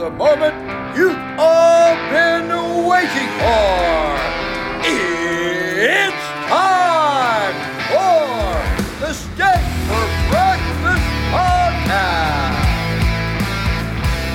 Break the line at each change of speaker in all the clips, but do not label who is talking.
the moment you've all been waiting for. It's time for the Steak for Breakfast Podcast.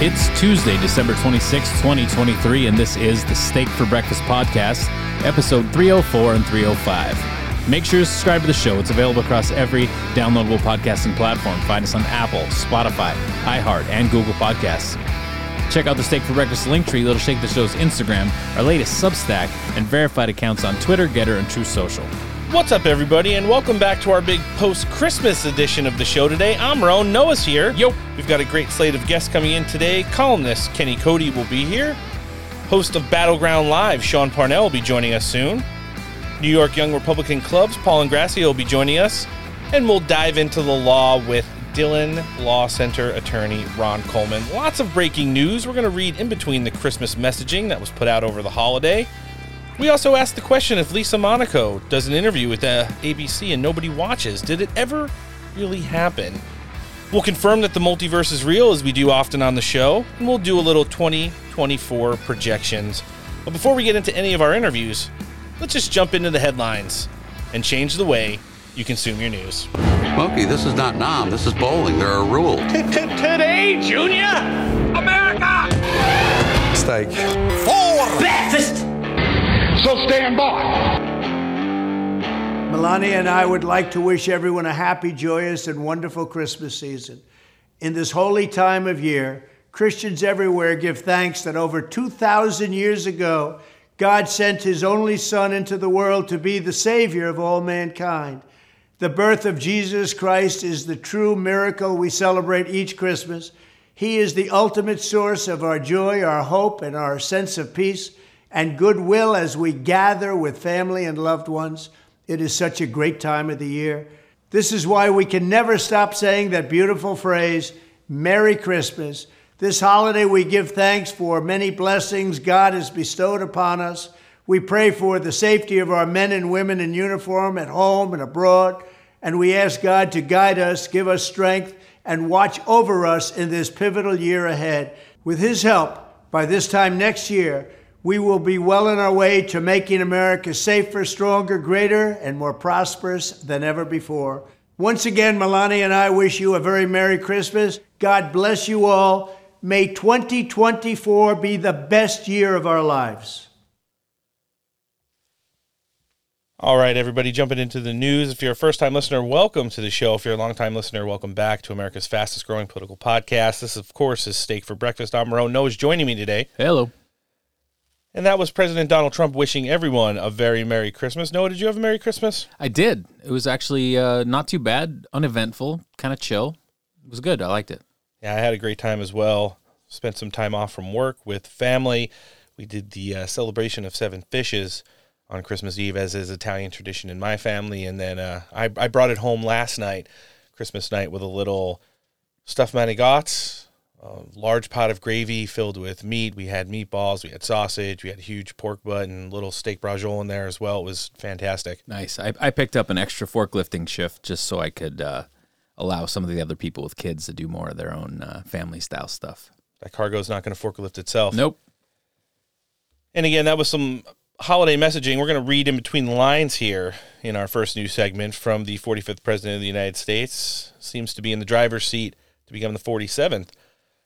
It's Tuesday, December 26, 2023, and this is the Steak for Breakfast podcast, episode 304 and 305. Make sure to subscribe to the show. It's available across every downloadable podcasting platform. Find us on Apple, Spotify, iHeart, and Google Podcasts. Check out the Steak for Breakfast link tree that'll shake the show's Instagram, our latest Substack, and verified accounts on Twitter, GETTR, and Truth Social.
What's up, everybody, and welcome back to our big post Christmas edition of the show today. I'm Roan, Noah's here. Yo. We've got a great slate of guests coming in today. Columnist Kenny Cody will be here. Host of Battleground Live, Sean Parnell, will be joining us soon. New York Young Republican Club's Paul Ingrassia will be joining us. And we'll dive into the law with Dhillon Law Center attorney Ron Coleman. Lots of breaking news. We're going to read in between the Christmas messaging that was put out over the holiday. We also asked the question if Lisa Monaco does an interview with uh, ABC and nobody watches, did it ever really happen? We'll confirm that the multiverse is real as we do often on the show, and we'll do a little 2024 projections. But before we get into any of our interviews, let's just jump into the headlines and change the way you consume your news.
Smokey, this is not Nam. This is bowling. There are rules.
Today, Junior! America!
Steak.
Breakfast! So stand by.
Melania and I would like to wish everyone a happy, joyous, and wonderful Christmas season. In this holy time of year, Christians everywhere give thanks that over 2,000 years ago, God sent his only Son into the world to be the Savior of all mankind. The birth of Jesus Christ is the true miracle we celebrate each Christmas. He is the ultimate source of our joy, our hope, and our sense of peace and goodwill as we gather with family and loved ones. It is such a great time of the year. This is why we can never stop saying that beautiful phrase, Merry Christmas. This holiday, we give thanks for many blessings God has bestowed upon us. We pray for the safety of our men and women in uniform at home and abroad. And we ask God to guide us, give us strength, and watch over us in this pivotal year ahead. With His help, by this time next year, we will be well on our way to making America safer, stronger, greater, and more prosperous than ever before. Once again, Melania and I wish you a very Merry Christmas. God bless you all. May 2024 be the best year of our lives.
All right, everybody, jumping into the news. If you're a first time listener, welcome to the show. If you're a long time listener, welcome back to America's fastest growing political podcast. This, of course, is Steak for Breakfast. I'm Roan. Noah's joining me today.
Hello.
And that was President Donald Trump wishing everyone a very Merry Christmas. Noah, did you have a Merry Christmas?
I did. It was actually uh, not too bad, uneventful, kind of chill. It was good. I liked it.
Yeah, I had a great time as well. Spent some time off from work with family. We did the uh, celebration of seven fishes on Christmas Eve, as is Italian tradition in my family. And then uh, I, I brought it home last night, Christmas night, with a little stuffed manigots, a large pot of gravy filled with meat. We had meatballs, we had sausage, we had huge pork butt, and little steak brajol in there as well. It was fantastic.
Nice. I, I picked up an extra forklifting shift just so I could uh, allow some of the other people with kids to do more of their own uh, family style stuff.
That cargo's not going to forklift itself.
Nope.
And again, that was some holiday messaging. We're going to read in between the lines here in our first new segment from the 45th President of the United States. Seems to be in the driver's seat to become the 47th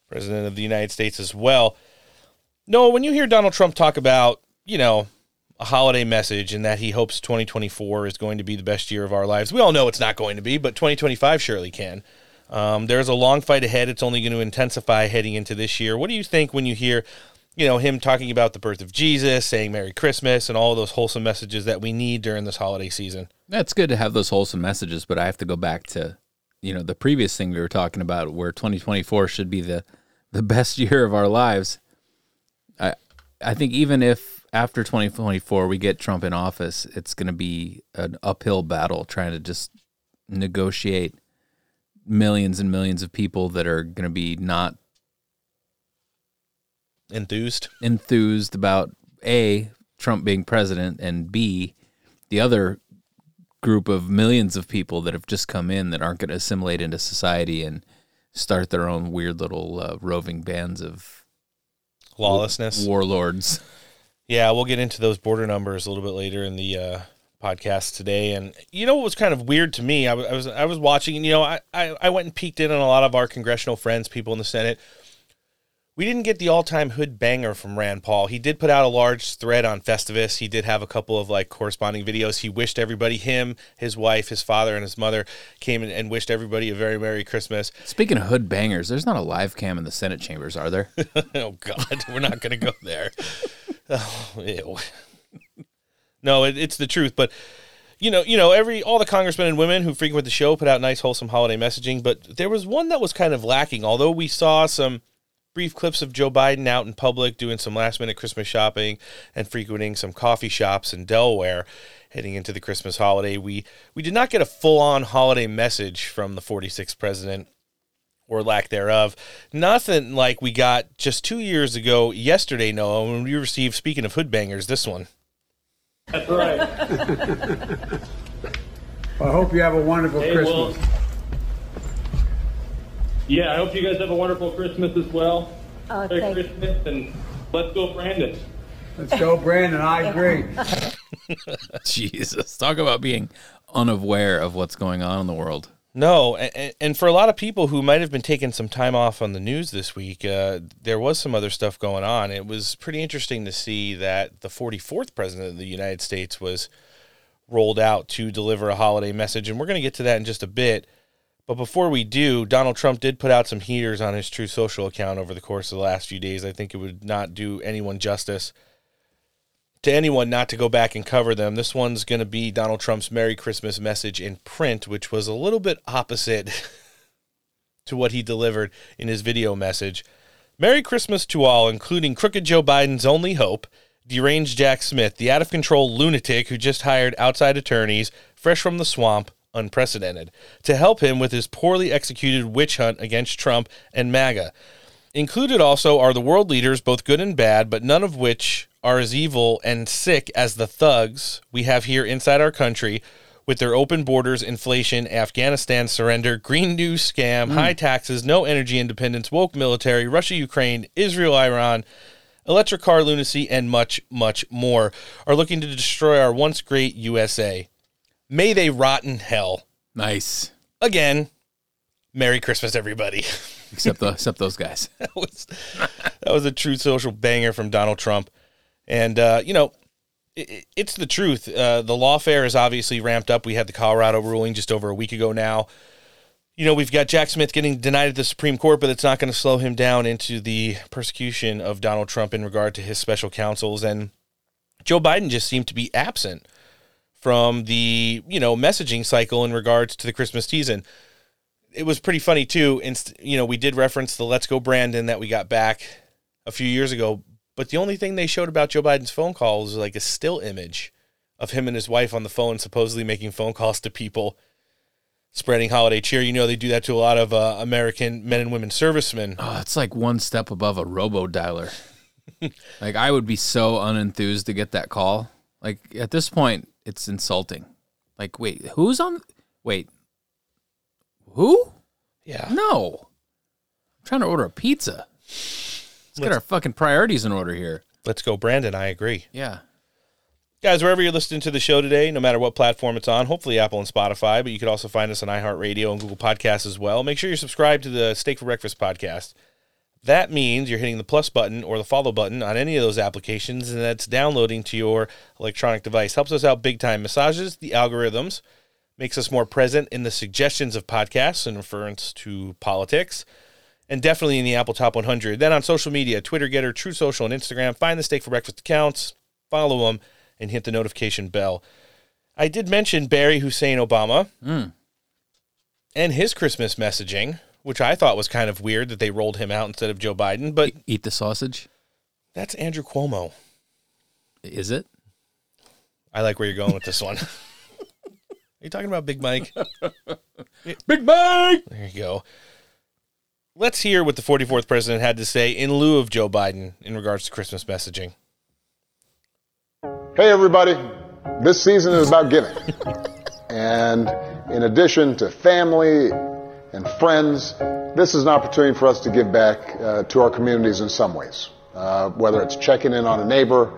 President of the United States as well. Noah, when you hear Donald Trump talk about, you know, a holiday message and that he hopes 2024 is going to be the best year of our lives, we all know it's not going to be, but 2025 surely can. Um, there's a long fight ahead. It's only going to intensify heading into this year. What do you think when you hear you know, him talking about the birth of Jesus, saying Merry Christmas, and all those wholesome messages that we need during this holiday season.
That's good to have those wholesome messages, but I have to go back to, you know, the previous thing we were talking about where 2024 should be the the best year of our lives. I I think even if after 2024 we get Trump in office, it's going to be an uphill battle trying to just negotiate millions and millions of people that are going to be not
Enthused.
enthused about a Trump being president and b the other group of millions of people that have just come in that aren't going to assimilate into society and start their own weird little uh, roving bands of
lawlessness.
Warlords.
Yeah, we'll get into those border numbers a little bit later in the uh, podcast today. And you know what was kind of weird to me? I, w- I was I was watching, and you know, I, I I went and peeked in on a lot of our congressional friends, people in the Senate. We didn't get the all-time hood banger from Rand Paul. He did put out a large thread on Festivus. He did have a couple of like corresponding videos. He wished everybody, him, his wife, his father, and his mother, came and wished everybody a very merry Christmas.
Speaking of hood bangers, there's not a live cam in the Senate chambers, are there?
oh God, we're not going to go there. Oh, ew. No, it, it's the truth. But you know, you know, every all the congressmen and women who frequent the show put out nice, wholesome holiday messaging. But there was one that was kind of lacking. Although we saw some brief clips of Joe Biden out in public doing some last minute Christmas shopping and frequenting some coffee shops in Delaware heading into the Christmas holiday, we we did not get a full on holiday message from the 46th president or lack thereof. Nothing like we got just two years ago, yesterday, Noah, when we received, speaking of hood bangers, this one.
That's right.
I hope you have a wonderful
Hey,
Christmas.
well, yeah, I hope you guys have a wonderful Christmas as well.
Oh,
Merry
thank-
Christmas and let's go, Brandon.
Let's go, Brandon. I agree.
Jesus. Talk about being unaware of what's going on in the world.
No, and, and for a lot of people who might have been taking some time off on the news this week, uh, there was some other stuff going on. It was pretty interesting to see that the 44th president of the United States was rolled out to deliver a holiday message, and we're going to get to that in just a bit. But before we do, Donald Trump did put out some heaters on his Truth Social account over the course of the last few days. I think it would not do anyone justice to anyone not to go back and cover them. This one's going to be Donald Trump's Merry Christmas message in print, which was a little bit opposite to what he delivered in his video message. Merry Christmas to all, including crooked Joe Biden's only hope, deranged Jack Smith, the out of control lunatic who just hired outside attorneys, fresh from the swamp, unprecedented, to help him with his poorly executed witch hunt against Trump and MAGA. Included also are the world leaders, both good and bad, but none of which are as evil and sick as the thugs we have here inside our country with their open borders, inflation, Afghanistan surrender, Green New scam, mm. high taxes, no energy independence, woke military, Russia, Ukraine, Israel, Iran, electric car lunacy, and much, much more are looking to destroy our once great USA. May they rot in hell.
Nice.
Again, Merry Christmas, everybody.
Except the, except those guys.
that was that was a truth social banger from Donald Trump, and uh, you know, it, it's the truth. Uh, the lawfare is obviously ramped up. We had the Colorado ruling just over a week ago now. You know, we've got Jack Smith getting denied at the Supreme Court, but it's not going to slow him down into the persecution of Donald Trump in regard to his special counsels. And Joe Biden just seemed to be absent from the you know messaging cycle in regards to the Christmas season it was pretty funny too. And you know, we did reference the "Let's Go Brandon" that we got back a few years ago, but the only thing they showed about Joe Biden's phone call was like a still image of him and his wife on the phone, supposedly making phone calls to people, spreading holiday cheer. You know, they do that to a lot of uh, American men and women servicemen.
Oh, it's like one step above a robo dialer. like I would be so unenthused to get that call. Like at this point, it's insulting. Like, wait, who's on? Wait, who?
Yeah,
No, I'm trying to order a pizza. Let's get our fucking priorities in order here.
"Let's Go Brandon." I agree.
Yeah.
Guys, wherever you're listening to the show today, no matter what platform it's on, hopefully Apple and Spotify, but you could also find us on iHeartRadio and Google Podcasts as well. Make sure you're subscribed to the Steak for Breakfast podcast. That means you're hitting the plus button or the follow button on any of those applications, and that's downloading to your electronic device. Helps us out big time. Massages the algorithms, makes us more present in the suggestions of podcasts in reference to politics, and definitely in the Apple Top 100. Then on social media, Twitter, GETTR, Truth Social, and Instagram, find the Steak for Breakfast accounts, follow them, and hit the notification bell. I did mention Barry Hussein Obama hmm. and his Christmas messaging, which I thought was kind of weird that they rolled him out instead of Joe Biden, but
Eat the sausage.
that's Andrew Cuomo.
Is it?
I like where you're going with this one. Are you talking about Big Mike?
Big Mike.
There you go. Let's hear what the 44th president had to say in lieu of Joe Biden in regards to Christmas messaging.
Hey, everybody. This season is about giving. and in addition to family and friends, this is an opportunity for us to give back uh, to our communities in some ways. uh, whether it's checking in on a neighbor,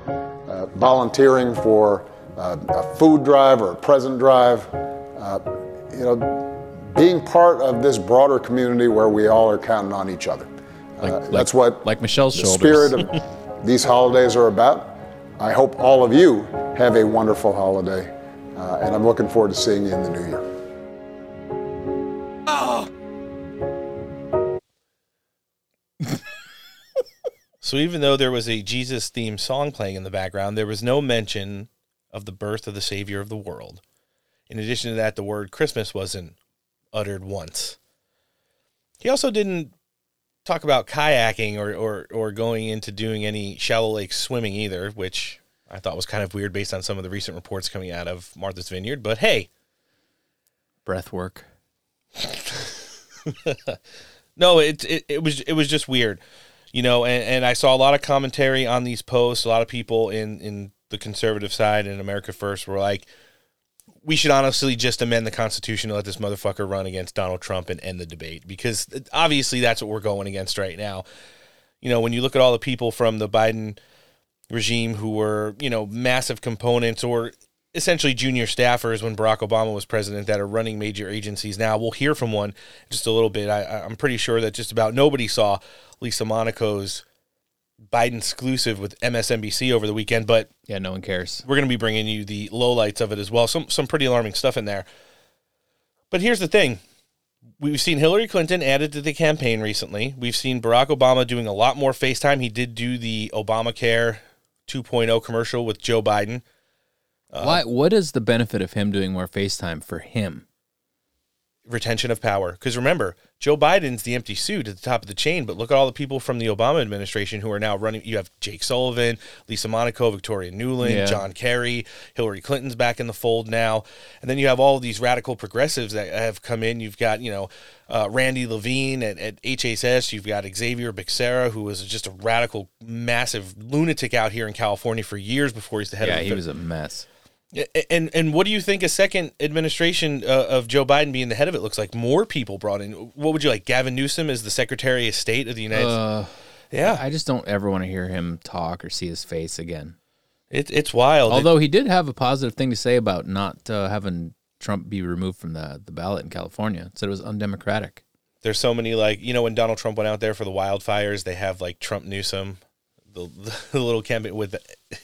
uh, volunteering for uh, a food drive or a present drive, uh, you know, being part of this broader community where we all are counting on each other. Uh,
Like-
that's what
like Michelle's
the
shoulders.
spirit of these holidays are about. I hope all of you have a wonderful holiday, uh, and I'm looking forward to seeing you in the new year.
So even though there was a Jesus themed song playing in the background, there was no mention of the birth of the Savior of the world. In addition to that, the word Christmas wasn't uttered once. He also didn't talk about kayaking or, or, or going into doing any shallow lake swimming either, which I thought was kind of weird based on some of the recent reports coming out of Martha's Vineyard. But hey,
Breath work.
No, it, it it was it was just weird, you know. And, and I saw a lot of commentary on these posts. A lot of people in in the conservative side and America First were like, "We should honestly just amend the Constitution to let this motherfucker run against Donald Trump and end the debate because obviously that's what we're going against right now." You know, when you look at all the people from the Biden regime who were you know massive components or essentially junior staffers when Barack Obama was president that are running major agencies now. We'll hear from one just a little bit. I, I'm pretty sure that just about nobody saw Lisa Monaco's Biden exclusive with MSNBC over the weekend, but
Yeah, no one cares.
we're going to be bringing you the lowlights of it as well. Some some pretty alarming stuff in there. But here's the thing. We've seen Hillary Clinton added to the campaign recently. We've seen Barack Obama doing a lot more FaceTime. He did do the Obamacare 2.0 commercial with Joe Biden.
Why? What is the benefit of him doing more FaceTime for him?
retention of power. Because remember, Joe Biden's the empty suit at the top of the chain, but look at all the people from the Obama administration who are now running. You have Jake Sullivan, Lisa Monaco, Victoria Nuland,
Yeah.
John Kerry, Hillary Clinton's back in the fold now. And then you have all these radical progressives that have come in. You've got, you know, uh, Randy Levine at, at HHS. You've got Xavier Becerra, who was just a radical, massive lunatic out here in California for years before he's the head
Yeah,
of the
he was a mess.
And and what do you think a second administration uh, of Joe Biden being the head of it looks like? More people brought in. What would you like? Gavin Newsom as the Secretary of State of the United States?
Uh,
Yeah,
I just don't ever want to hear him talk or see his face again.
it, it's wild.
Although he did have a positive thing to say about not uh, having Trump be removed from the, the ballot in California. Said it was undemocratic.
there's so many like you know when Donald Trump went out there for the wildfires, they have like Trump Newsom, the, the little campaign with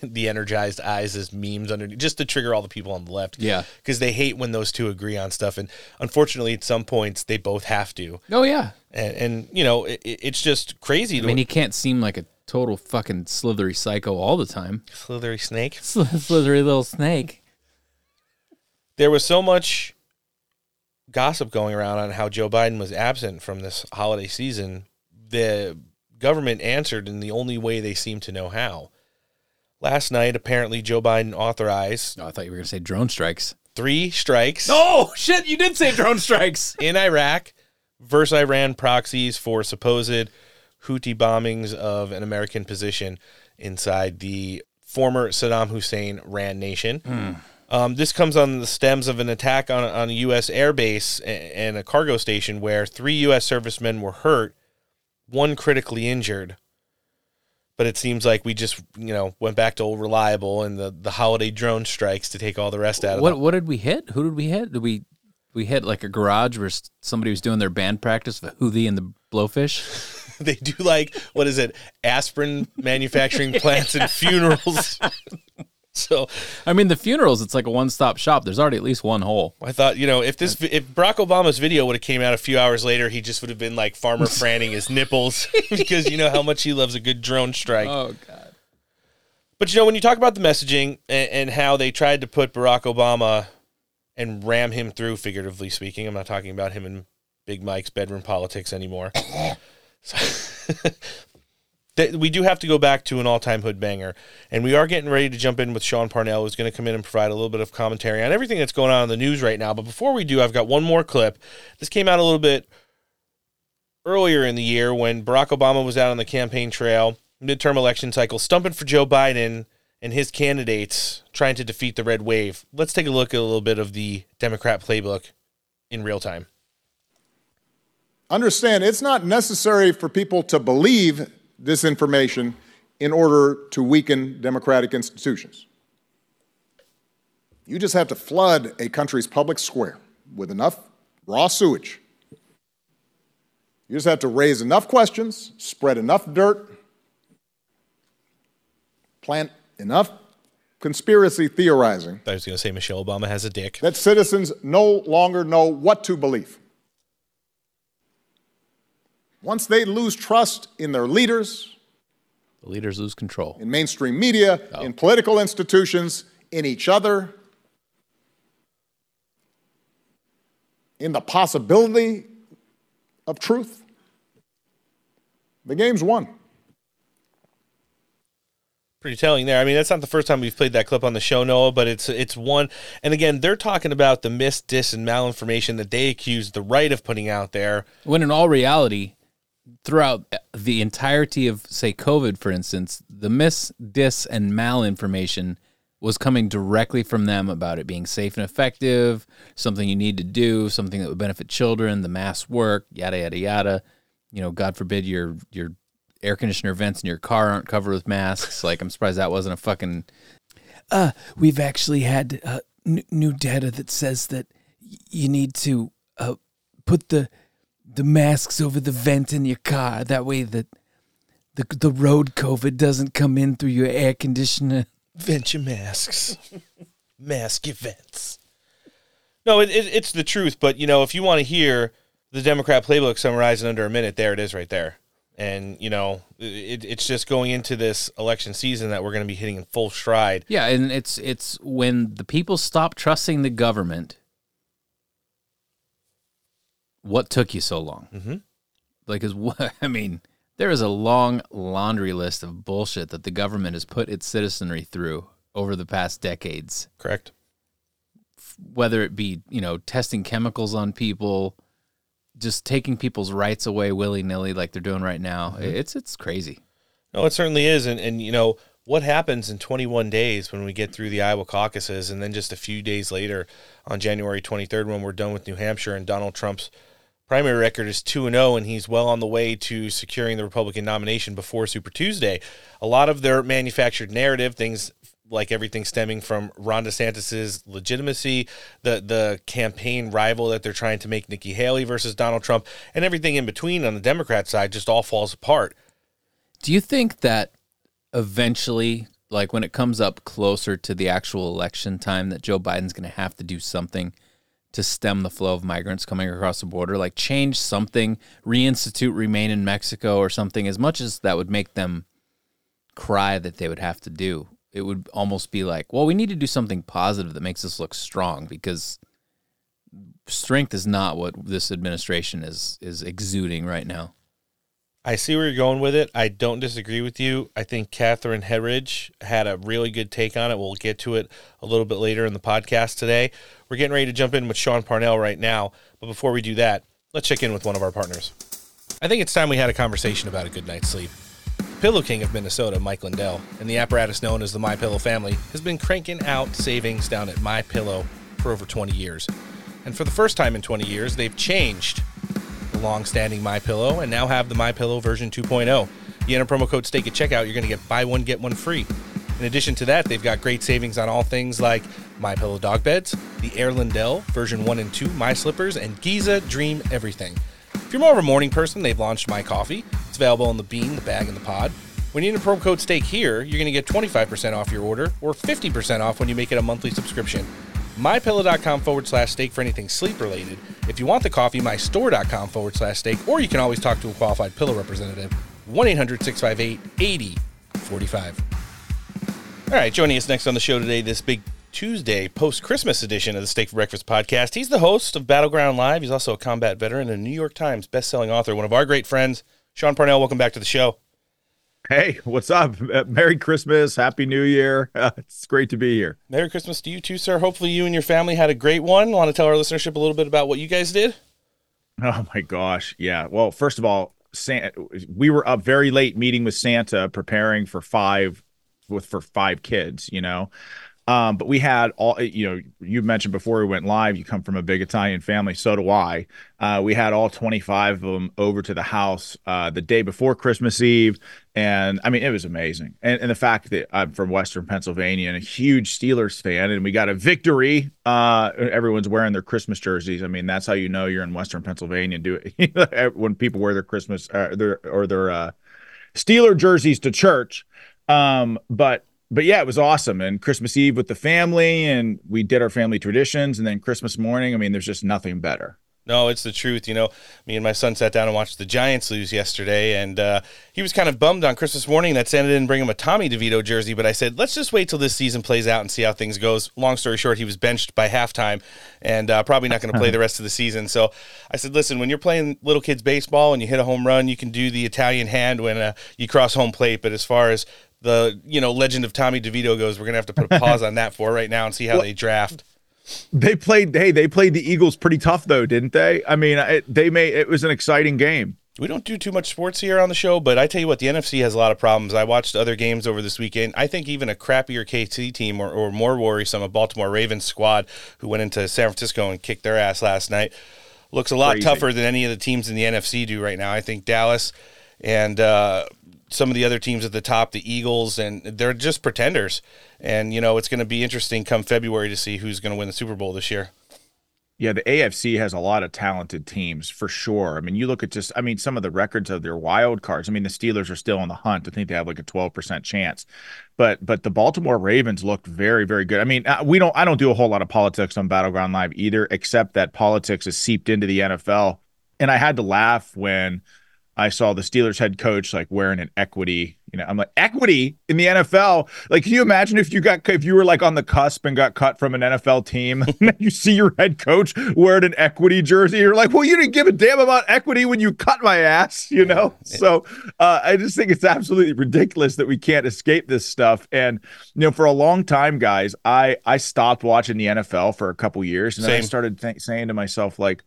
the, energized eyes as memes under just to trigger all the people on the left.
Yeah.
because they hate when those two agree on stuff, and unfortunately, at some points they both have to.
Oh yeah.
And, and you know, it, it's just crazy.
I
to
mean, he can't seem like a total fucking slithery psycho all the time.
slithery snake.
slithery little snake.
there was so much gossip going around on how Joe Biden was absent from this holiday season. The government answered in the only way they seem to know how. Last night, apparently, Joe Biden authorized
Oh, I thought you were going to say drone strikes.
three strikes
Oh shit! You did say drone strikes.
in Iraq versus Iran proxies for supposed Houthi bombings of an American position inside the former Saddam Hussein ran nation. Um, this comes on the stems of an attack on, on a U.S. airbase and a cargo station where three U.S. servicemen were hurt, one critically injured. But it seems like we just, you know, went back to old reliable and the, the holiday drone strikes to take all the rest out of
What
it.
what did we hit? Who did we hit? Did we we hit like a garage where somebody was doing their band practice with Hootie and the Blowfish?
they do like what is it aspirin manufacturing plants and funerals so
I mean, the funerals. It's like a one stop shop. There's already at least one hole.
i thought you know if this if barack obama's video would have came out a few hours later he just would have been like farmer franning his nipples because you know how much he loves a good drone strike
Oh god.
but you know when you talk about the messaging and, and how they tried to put barack obama and ram him through figuratively speaking i'm not talking about him in big mike's bedroom politics anymore We do have to go back to an all-time hood banger. And we are getting ready to jump in with sean parnell who's going to come in and provide a little bit of commentary on everything that's going on in the news right now. But before we do i've got one more clip. This came out a little bit earlier in the year when barack obama was out on the campaign trail midterm election cycle stumping for joe biden and his candidates trying to defeat the red wave. Let's take a look at a little bit of the democrat playbook in real time.
Understand, it's not necessary for people to believe this information in order to weaken democratic institutions. You just have to flood a country's public square with enough raw sewage. You just have to raise enough questions, spread enough dirt, plant enough conspiracy theorizing
I was going to say Michelle Obama has a dick.
that citizens no longer know what to believe. Once they lose trust in their leaders,
The leaders lose control.
in mainstream media,
Oh.
in political institutions, in each other, in the possibility of truth, the game's won.
pretty telling there. I mean, that's not the first time we've played that clip on the show, Noah, but it's it's one. And again, they're talking about the mis, dis, and malinformation that they accuse the right of putting out there.
When in all reality, throughout the entirety of, say, COVID, for instance, the mis, dis, and malinformation was coming directly from them about it being safe and effective, something you need to do, something that would benefit children, the mass work, yada yada yada. You know, God forbid your your air conditioner vents in your car aren't covered with masks. Like, I'm surprised that wasn't a fucking. Uh, we've actually had uh, n- new data that says that y- you need to uh, put the the masks over the vent in your car. That way, that the the road COVID doesn't come in through your air conditioner.
Vent your masks, mask events. No, it, it, it's the truth. But you know, if you want to hear the Democrat playbook summarized in under a minute, there it is, right there. And you know, it, it's just going into this election season that we're going to be hitting in full stride.
Yeah, and it's it's when the people stop trusting the government. What took you so long?
Mm-hmm.
Like, is what I mean. There is a long laundry list of bullshit that the government has put its citizenry through over the past decades.
Correct.
Whether it be you know testing chemicals on people, just taking people's rights away willy nilly like they're doing right now. It's it's crazy.
No, it certainly is. And, and, you know, what happens in 21 days when we get through the Iowa caucuses and then just a few days later on January 23rd when we're done with New Hampshire and Donald Trump's primary record is 2 and 0 and he's well on the way to securing the Republican nomination before Super Tuesday. A lot of their manufactured narrative, things like everything stemming from Ron DeSantis's legitimacy, the the campaign rival that they're trying to make Nikki Haley versus Donald Trump, and everything in between on the Democrat side just all falls apart.
Do you think that eventually, like when it comes up closer to the actual election time, that Joe Biden's going to have to do something to stem the flow of migrants coming across the border, like change something, reinstitute remain in Mexico or something, as much as that would make them cry that they would have to do? It would almost be like, well, we need to do something positive that makes us look strong because strength is not what this administration is is exuding right now.
I see where you're going with it. I don't disagree with you. I think Catherine Herridge had a really good take on it. We'll get to it a little bit later in the podcast today. We're getting ready to jump in with Sean Parnell right now. But before we do that, let's check in with one of our partners. I think it's time we had a conversation about a good night's sleep. Pillow King of Minnesota, Mike Lindell, and the apparatus known as the My Pillow family has been cranking out savings down at My Pillow for over 20 years. And for the first time in 20 years, they've changed the long-standing My Pillow and now have the My Pillow version 2.0. You enter promo code STAKE at checkout, you're going to get buy one get one free. In addition to that, they've got great savings on all things like My Pillow dog beds, the Air Lindell version 1 and 2, My Slippers, and Giza Dream Everything. If you're more of a morning person, they've launched My Coffee. It's available in the bean, the bag, and the pod. When you enter promo code STAKE here, you're going to get 25% off your order or 50% off when you make it a monthly subscription. MyPillow.com forward slash steak for anything sleep related. If you want the coffee, mystore.com forward slash steak, or you can always talk to a qualified pillow representative. 1 800 658 8045. All right, joining us next on the show today, this big Tuesday post Christmas edition of the Steak for Breakfast podcast. He's the host of Battleground Live. He's also a combat veteran and a New York Times best-selling author, one of our great friends. Sean Parnell, welcome back to the show.
Hey, what's up? Uh, Merry Christmas, Happy New Year. Uh, it's great to be here.
Merry Christmas to you too, sir. Hopefully you and your family had a great one. Want to tell our listenership a little bit about what you guys did?
Oh my gosh. Yeah. Well, first of all, Santa, we were up very late meeting with Santa, preparing for five with for five kids, you know. Um, but we had all, you know, you mentioned before we went live, you come from a big Italian family. So do I. Uh, we had all 25 of them over to the house uh, the day before Christmas Eve. And I mean, it was amazing. And, and the fact that I'm from Western Pennsylvania and a huge Steelers fan, and we got a victory. Uh, everyone's wearing their Christmas jerseys. I mean, that's how you know you're in Western Pennsylvania. Do it when people wear their Christmas uh, their, or their uh, Steeler jerseys to church. Um, but but yeah, it was awesome. And Christmas Eve with the family, and we did our family traditions. And then Christmas morning, I mean, there's just nothing better.
No, it's the truth. You know, me and my son sat down and watched the Giants lose yesterday, and uh, he was kind of bummed on Christmas morning that Santa didn't bring him a Tommy DeVito jersey. But I said, let's just wait till this season plays out and see how things goes. Long story short, he was benched by halftime, and uh, probably not going to play the rest of the season. So I said, listen, when you're playing little kids baseball and you hit a home run, you can do the Italian hand when uh, you cross home plate. But as far as the you know legend of Tommy DeVito goes, we're gonna have to put a pause on that for right now and see how well, they draft.
They played. Hey, they played the Eagles pretty tough though, didn't they? I mean, it, they made it was an exciting game.
We don't do too much sports here on the show, but I tell you what, the NFC has a lot of problems. I watched other games over this weekend. I think even a crappier KC team or, or more worrisome, a Baltimore Ravens squad who went into San Francisco and kicked their ass last night, looks a lot Crazy. tougher than any of the teams in the NFC do right now. I think Dallas and uh, some of the other teams at the top, the Eagles, and they're just pretenders. And you know, it's going to be interesting come February to see who's going to win the Super Bowl this year.
Yeah, the AFC has a lot of talented teams for sure. I mean, you look at just, I mean, some of the records of their wild cards. I mean, the Steelers are still on the hunt. I think they have like a 12% chance. But but the Baltimore Ravens looked very very good. I mean, uh, we don't I don't do a whole lot of politics on Battleground Live either, except that politics has seeped into the NFL. And I had to laugh when I saw the Steelers head coach like wearing an equity. You know, I'm like equity in the NFL. Like, can you imagine if you got if you were like on the cusp and got cut from an NFL team, and you see your head coach wearing an equity jersey? You're like, well, you didn't give a damn about equity when you cut my ass, you know. So uh, I just think it's absolutely ridiculous that we can't escape this stuff. And you know, for a long time, guys, I I stopped watching the NFL for a couple years, and then I started th- saying to myself, like,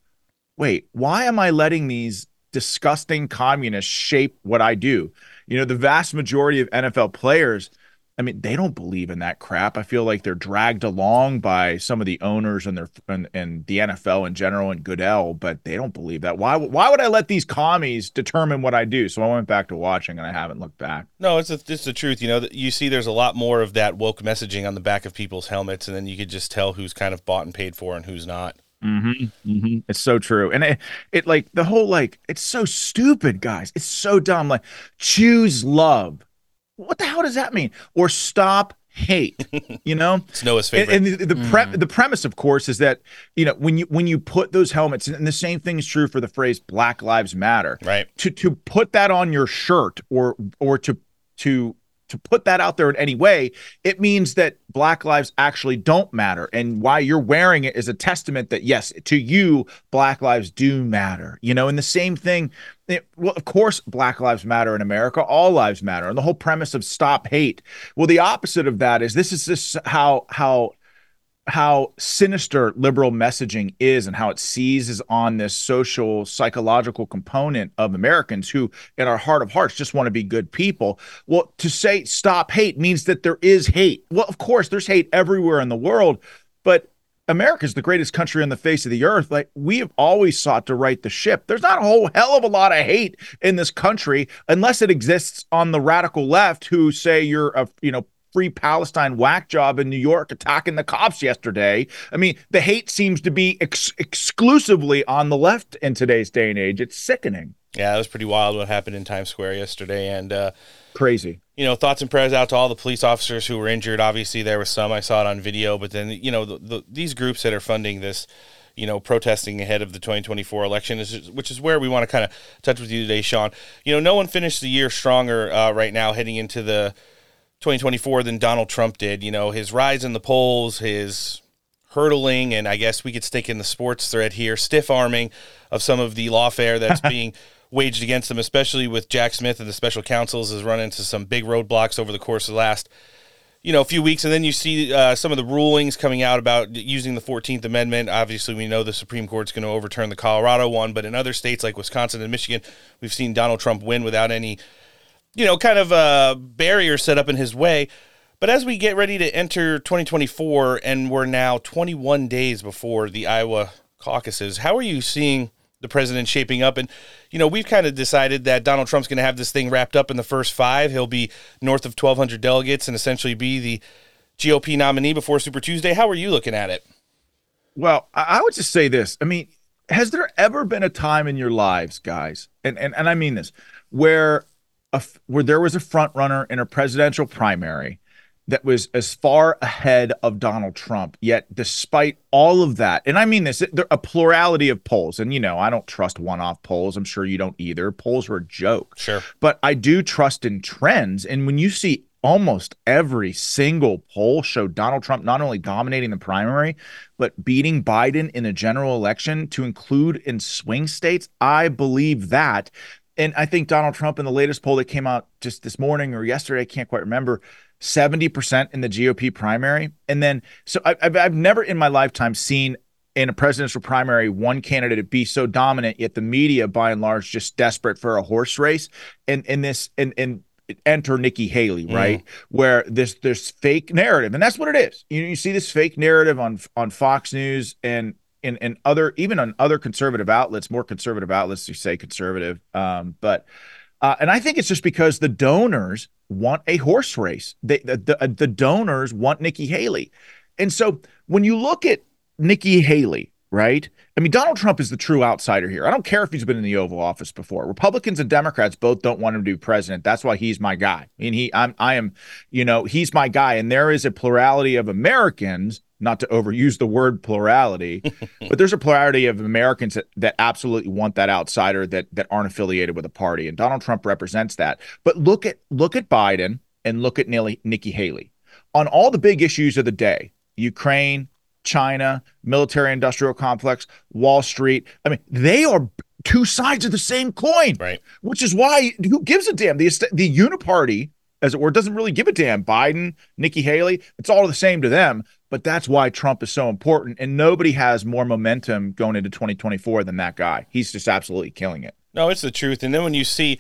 wait, why am I letting these disgusting communists shape what I do. You know, the vast majority of NFL players, I mean, they don't believe in that crap. I feel like they're dragged along by some of the owners and their and, and the NFL in general and Goodell, but they don't believe that. Why why would I let these commies determine what I do? So I went back to watching and I haven't looked back.
No, it's a, it's the truth. You know, you see there's a lot more of that woke messaging on the back of people's helmets and then you could just tell who's kind of bought and paid for and who's not.
Mm-hmm, mm-hmm. It's so true, and it, it like the whole like it's so stupid, guys. It's so dumb. Like choose love. What the hell does that mean? Or stop hate. You know,
it's Noah's favorite.
And, and the the, pre- mm. the premise, of course, is that you know when you when you put those helmets, and the same thing is true for the phrase "Black Lives Matter."
Right.
To to put that on your shirt, or or to to to put that out there in any way, it means that black lives actually don't matter. And why you're wearing it is a testament that, yes, to you, black lives do matter. You know, and the same thing, it, well, of course, black lives matter in America, all lives matter. And the whole premise of stop hate. Well, the opposite of that is this is just how, how, how sinister liberal messaging is and how it seizes on this social psychological component of Americans who in our heart of hearts just want to be good people. Well, to say stop hate means that there is hate. Well, of course there's hate everywhere in the world, but America is the greatest country on the face of the earth. Like we have always sought to right the ship. There's not a whole hell of a lot of hate in this country unless it exists on the radical left who say you're a, you know, free Palestine whack job in New York attacking the cops yesterday. I mean, the hate seems to be ex- exclusively on the left in today's day and age. It's sickening.
Yeah, it was pretty wild what happened in Times Square yesterday, and uh,
crazy.
You know, thoughts and prayers out to all the police officers who were injured. Obviously, there was some I saw it on video, but then you know the, the, these groups that are funding this you know, protesting ahead of the 2024 election, is, which is where we want to kind of touch with you today, Sean. You know, no one finished the year stronger uh, right now heading into the 2024 than Donald Trump did. You know, his rise in the polls, his hurdling, and I guess we could stick in the sports thread here, stiff arming of some of the lawfare that's being waged against him, especially with Jack Smith and the special counsels, has run into some big roadblocks over the course of the last, you know, a few weeks. And then you see uh, some of the rulings coming out about using the 14th Amendment. Obviously, we know the Supreme Court's going to overturn the Colorado one, but in other states like Wisconsin and Michigan, we've seen Donald Trump win without any you know, kind of a barrier set up in his way. But as we get ready to enter 2024, and we're now 21 days before the Iowa caucuses, how are you seeing the president shaping up? And, you know, we've kind of decided that Donald Trump's going to have this thing wrapped up in the first five. He'll be north of 1,200 delegates and essentially be the GOP nominee before Super Tuesday. How are you looking at it?
Well, I would just say this. I mean, has there ever been a time in your lives, guys, and and, and I mean this, where a, where there was a front runner in a presidential primary that was as far ahead of Donald Trump. Yet, despite all of that, and I mean this, a plurality of polls, and you know, I don't trust one off polls. I'm sure you don't either. Polls were a joke.
Sure.
But I do trust in trends. And when you see almost every single poll showed Donald Trump not only dominating the primary, but beating Biden in the general election to include in swing states. I believe that. And I think Donald Trump in the latest poll that came out just this morning or yesterday, I can't quite remember, 70% in the GOP primary. And then, so I, have I've never in my lifetime seen in a presidential primary one candidate be so dominant, yet the media by and large just desperate for a horse race. And in this, and, and, enter Nikki Haley, mm. right? Mm. Where this this fake narrative, and that's what it is. You you see this fake narrative on on Fox News and in and other even on other conservative outlets, more conservative outlets you say conservative, um, but uh, and I think it's just because the donors want a horse race. They, the, the, the donors want Nikki Haley. And so when you look at Nikki Haley, right? I mean, Donald Trump is the true outsider here. I don't care if he's been in the Oval Office before. Republicans and Democrats both don't want him to be president. That's why he's my guy. I mean, he, I'm, I am, you know, he's my guy. And there is a plurality of Americans, not to overuse the word plurality, but there's a plurality of Americans that, that absolutely want that outsider that that aren't affiliated with a party. And Donald Trump represents that. But look at look at Biden and look at Nikki Haley on all the big issues of the day: Ukraine, China, military industrial complex, Wall Street. I mean, they are two sides of the same coin.
Right.
Which is why who gives a damn? The the uniparty, as it were, doesn't really give a damn. Biden, Nikki Haley, it's all the same to them. But that's why Trump is so important. And nobody has more momentum going into 2024 than that guy. He's just absolutely killing it.
No, it's the truth. And then when you see,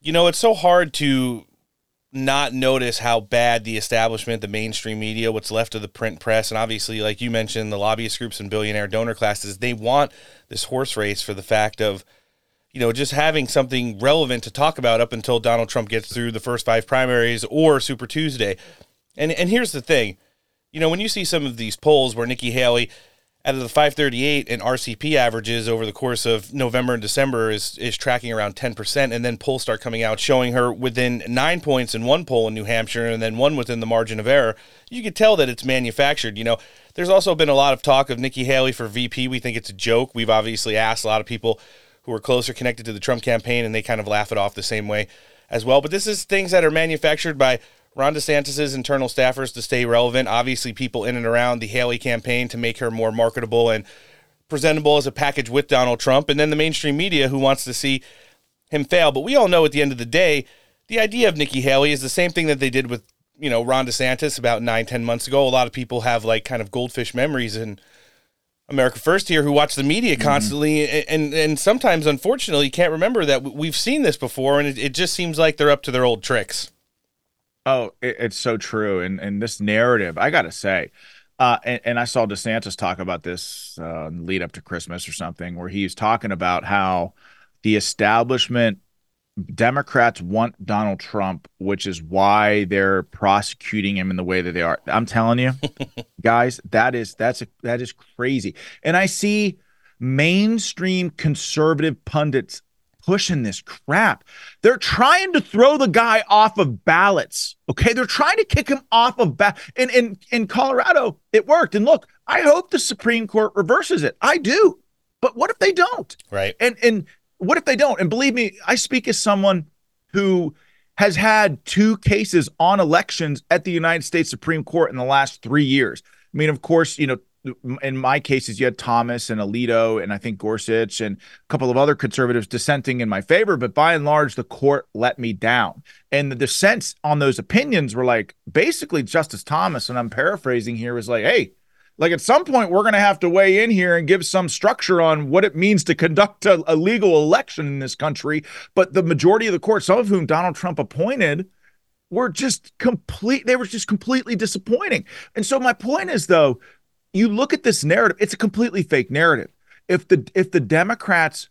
you know, it's so hard to not notice how bad the establishment, the mainstream media, what's left of the print press, and obviously, like you mentioned, the lobbyist groups and billionaire donor classes, they want this horse race for the fact of, you know, just having something relevant to talk about up until Donald Trump gets through the first five primaries or Super Tuesday. And and here's the thing, you know, when you see some of these polls where Nikki Haley out of the 538 and RCP averages over the course of November and December is is tracking around 10%. And then polls start coming out showing her within nine points in one poll in New Hampshire and then one within the margin of error. You could tell that it's manufactured. You know, there's also been a lot of talk of Nikki Haley for VP. We think it's a joke. We've obviously asked a lot of people who are closer connected to the Trump campaign and they kind of laugh it off the same way as well. But this is things that are manufactured by Ron DeSantis' internal staffers to stay relevant. Obviously, people in and around the Haley campaign to make her more marketable and presentable as a package with Donald Trump. And then the mainstream media who wants to see him fail. But we all know at the end of the day, the idea of Nikki Haley is the same thing that they did with, you know, Ron DeSantis about nine, ten months ago. A lot of people have like kind of goldfish memories and America First here who watch the media mm-hmm. constantly mm-hmm. and, and sometimes unfortunately can't remember that we've seen this before and it, it just seems like they're up to their old tricks.
Oh, it, it's so true. And and this narrative, I gotta say, uh, and, and, I saw DeSantis talk about this uh, lead up to Christmas or something, where he's talking about how the establishment Democrats want Donald Trump, which is why they're prosecuting him in the way that they are. I'm telling you, guys, that is that's a, that is crazy. And I see mainstream conservative pundits pushing this crap. They're trying to throw the guy off of ballots. Okay. They're trying to kick him off of ba- in, in, in Colorado, it worked. And look, I hope the Supreme Court reverses it. I do. But what if they don't?
Right.
And and what if they don't? And believe me, I speak as someone who has had two cases on elections at the United States Supreme Court in the last three years. I mean, of course, you know, in my cases, you had Thomas and Alito and I think Gorsuch and a couple of other conservatives dissenting in my favor. But by and large, the court let me down. And the dissents on those opinions were like basically Justice Thomas, and I'm paraphrasing here, was like, hey, like at some point, we're going to have to weigh in here and give some structure on what it means to conduct a, a legal election in this country. But the majority of the court, some of whom Donald Trump appointed, were just complete. They were just completely disappointing. And so my point is, though, you look at this narrative; it's a completely fake narrative. If the if the Democrats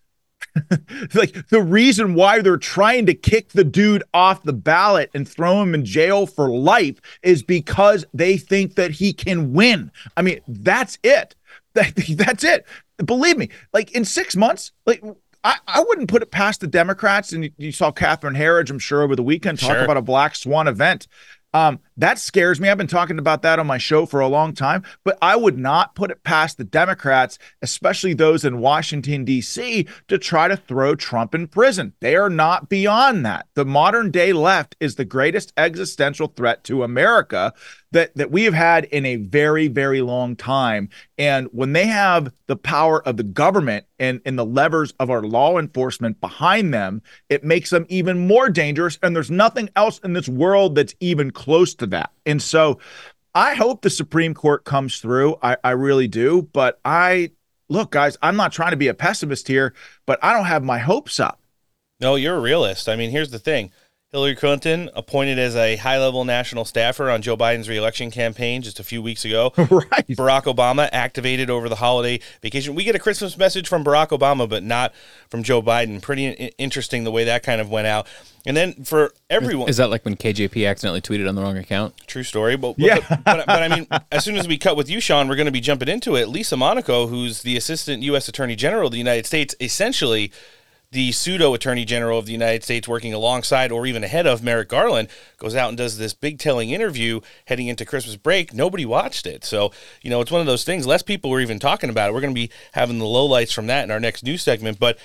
like the reason why they're trying to kick the dude off the ballot and throw him in jail for life is because they think that he can win. I mean, that's it. That, that's it. Believe me, like in six months, like I, I wouldn't put it past the Democrats. And you, you saw Catherine Herridge, I'm sure, over the weekend talk
Sure.
about a black swan event. Um, that scares me. I've been talking about that on my show for a long time, but I would not put it past the Democrats, especially those in Washington, D.C., to try to throw Trump in prison. They are not beyond that. The modern day left is the greatest existential threat to America that, that we have had in a very, very long time. And when they have the power of the government and, and the levers of our law enforcement behind them, it makes them even more dangerous. And there's nothing else in this world that's even close to that. And so I hope the Supreme Court comes through. I, I really do. But I look, guys, I'm not trying to be a pessimist here, but I don't have my hopes up.
No, you're a realist. I mean, here's the thing. Hillary Clinton appointed as a high-level national staffer on Joe Biden's reelection campaign just a few weeks ago.
right.
Barack Obama activated over the holiday vacation. We get a Christmas message from Barack Obama, but not from Joe Biden. Pretty interesting the way that kind of went out. And then for everyone,
Is that like when KJP accidentally tweeted on the wrong account?
True story, but but,
Yeah.
but, but, but I mean, as soon as we cut with you, Sean, we're going to be jumping into it. Lisa Monaco, who's the Assistant U.S. Attorney General of the United States, essentially the pseudo Attorney General of the United States, working alongside or even ahead of Merrick Garland, goes out and does this big telling interview heading into Christmas break. Nobody watched it, so you know it's one of those things. Less people were even talking about it. We're going to be having the lowlights from that in our next news segment, but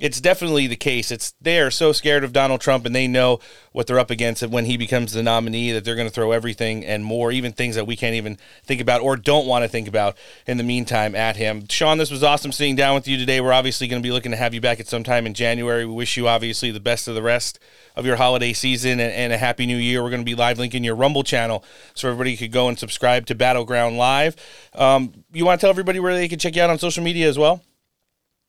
it's definitely the case. It's they're so scared of Donald Trump and they know what they're up against And when he becomes the nominee that they're going to throw everything and more, even things that we can't even think about or don't want to think about in the meantime at him. Sean, this was awesome sitting down with you today. We're obviously going to be looking to have you back at some time in January. We wish you obviously the best of the rest of your holiday season and, and a happy new year. We're going to be live linking your Rumble channel so everybody could go and subscribe to Battleground Live. Um, you want to tell everybody where they can check you out on social media as well?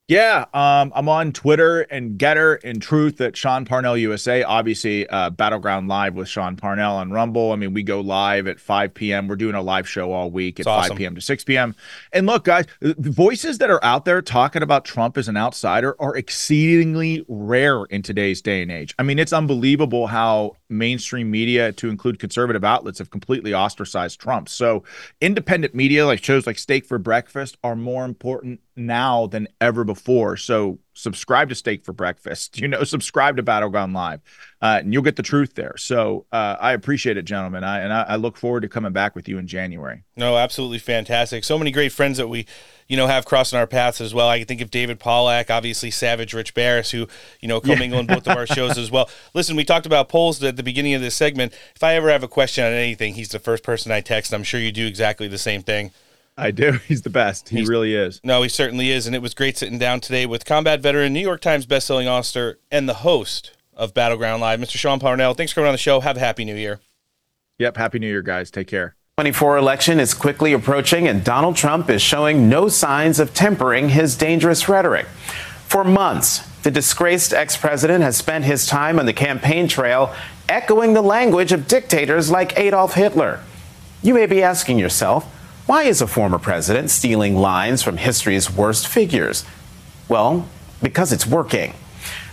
Yeah, um, I'm on Twitter and GETTR and Truth at Sean Parnell USA. Obviously, uh, Battleground Live with Sean Parnell on Rumble. I mean, we go live at 5 p.m. We're doing a live show all week at
awesome.
5 p.m. to 6 p.m. And look, guys, the voices that are out there talking about Trump as an outsider are exceedingly rare in today's day and age. I mean, it's unbelievable how mainstream media, to include conservative outlets, have completely ostracized Trump. So, independent media, like shows like Steak for Breakfast, are more important now than ever before. So subscribe to Steak for Breakfast. You know, subscribe to Battleground Live, uh, and you'll get the truth there. So uh, I appreciate it, gentlemen. I, and I, I look forward to coming back with you in January.
No, absolutely fantastic. So many great friends that we, you know, have crossing our paths as well. I can think of David Pollack, obviously Savage Rich Baris, who, you know, commingle in both of our shows as well. Listen, we talked about polls at the beginning of this segment. If I ever have a question on anything, he's the first person I text. I'm sure you do exactly the same thing.
I do. He's the best. He
He's-
really is.
No, he certainly is. And it was great sitting down today with combat veteran, New York Times bestselling author, and the host of Battleground Live, Mr. Sean Parnell. Thanks for coming on the show. Have a happy new year.
Yep. Happy New Year, guys. Take care.
24 election is quickly approaching, and Donald Trump is showing no signs of tempering his dangerous rhetoric. For months, the disgraced ex president has spent his time on the campaign trail echoing the language of dictators like Adolf Hitler. You may be asking yourself, why is a former president stealing lines from history's worst figures? Well, because it's working.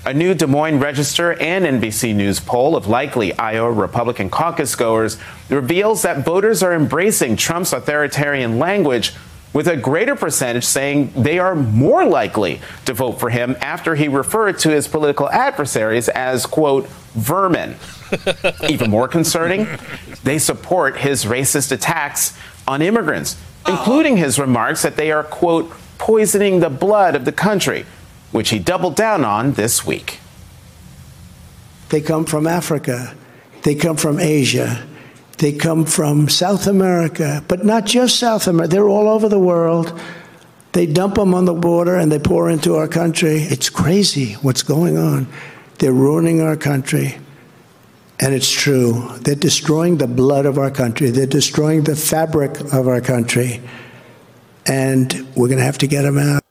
A new Des Moines Register and NBC News poll of likely Iowa Republican caucus goers reveals that voters are embracing Trump's authoritarian language, with a greater percentage saying they are more likely to vote for him after he referred to his political adversaries as, quote, vermin. Even more concerning, they support his racist attacks on immigrants, including his remarks that they are, quote, poisoning the blood of the country, which he doubled down on this week.
They come from Africa. They come from Asia. They come from South America, but not just South America. They're all over the world. They dump them on the border and they pour into our country. It's crazy what's going on. They're ruining our country. And it's true. They're destroying the blood of our country. They're destroying the fabric of our country. And we're going to have to get them out.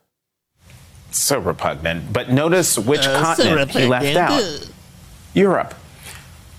So repugnant. But notice which
Uh, so
continent he left out Europe.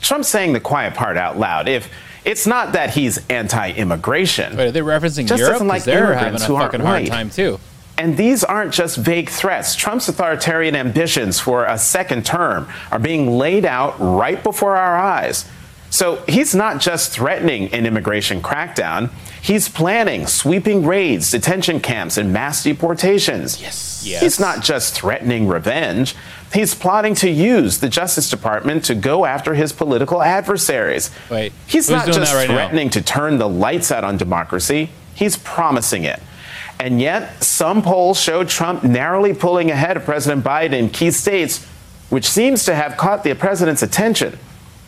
Trump's saying the quiet part out loud. If it's not that he's anti-immigration,
Wait, are they referencing
just
Europe?
doesn't
'Cause
like
they're having a fucking hard
white.
time too.
And these aren't just vague threats. Trump's authoritarian ambitions for a second term are being laid out right before our eyes. So he's not just threatening an immigration crackdown, he's planning sweeping raids, detention camps, and mass deportations. Yes. yes. He's not just threatening revenge, he's plotting to use the Justice Department to go after his political adversaries.
Wait,
He's not just
right now?
threatening to turn the lights out on democracy, he's promising it. And yet, some polls show Trump narrowly pulling ahead of President Biden in key states, which seems to have caught the president's attention.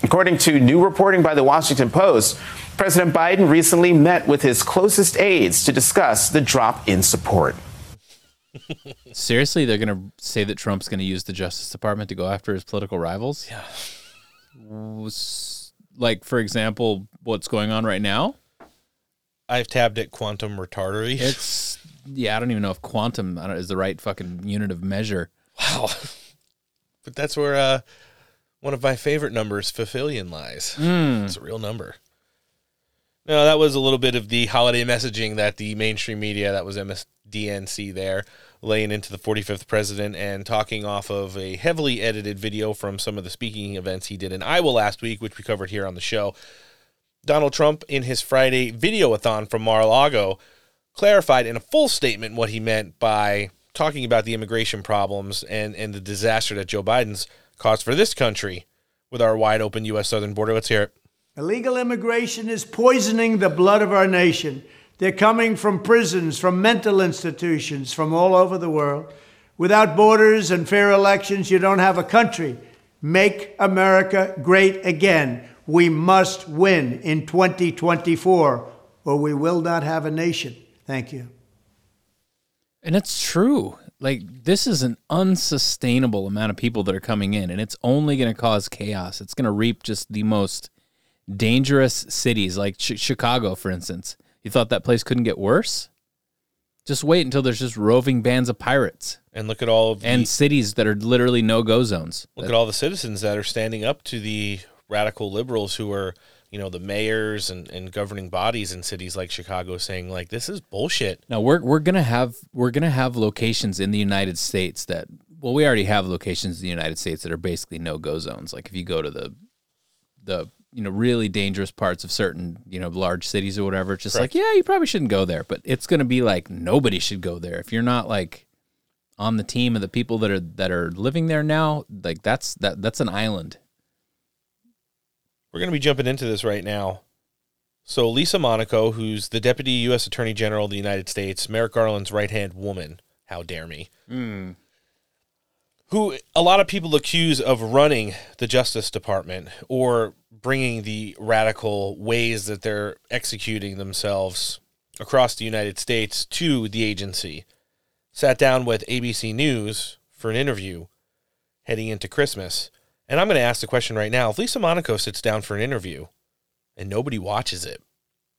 According to new reporting by the Washington Post, President Biden recently met with his closest aides to discuss the drop in support.
Seriously, they're gonna say that Trump's gonna use the Justice Department to go after his political rivals?
Yeah.
Like, for example, what's going on right now?
I've tabbed it quantum retardery.
It's yeah, I don't even know if quantum is the right fucking unit of measure.
Wow. But that's where uh, one of my favorite numbers, Fafillion, lies.
Mm.
It's a real number. No, that was a little bit of the holiday messaging that the mainstream media, that was MSDNC there, laying into the 45th president and talking off of a heavily edited video from some of the speaking events he did in Iowa last week, which we covered here on the show. Donald Trump, in his Friday video-a-thon from Mar-a-Lago, clarified in a full statement what he meant by talking about the immigration problems and, and the disaster that Joe Biden's caused for this country with our wide open U.S. southern border. Let's hear it.
Illegal immigration is poisoning the blood of our nation. They're coming from prisons, from mental institutions, from all over the world. Without borders and fair elections, you don't have a country. Make America great again. We must win in 2024, or we will not have a nation. Thank you.
And it's true. Like this is an unsustainable amount of people that are coming in, and it's only going to cause chaos. It's going to reap just the most dangerous cities, like Ch- Chicago, for instance. You thought that place couldn't get worse? Just wait until there's just roving bands of pirates
And look at all of the,
and cities that are literally no go zones.
look at all the citizens that are standing up to the radical liberals who are, you know, the mayors and, and governing bodies in cities like Chicago saying like this is bullshit.
Now we're we're gonna have we're gonna have locations in the United States that well we already have locations in the United States that are basically no go zones. Like if you go to the the you know really dangerous parts of certain you know large cities or whatever, it's just
Correct.
like yeah you probably shouldn't go there. But it's gonna be like nobody should go there if you're not like on the team of the people that are that are living there now. Like that's that that's an island.
We're going to be jumping into this right now. So, Lisa Monaco, who's the Deputy U.S. Attorney General of the United States, Merrick Garland's right hand woman, how dare me, hmm. who a lot of people accuse of running the Justice Department or bringing the radical ways that they're executing themselves across the United States to the agency, sat down with ABC News for an interview heading into Christmas. And I'm going to ask the question right now. If Lisa Monaco sits down for an interview and nobody watches it,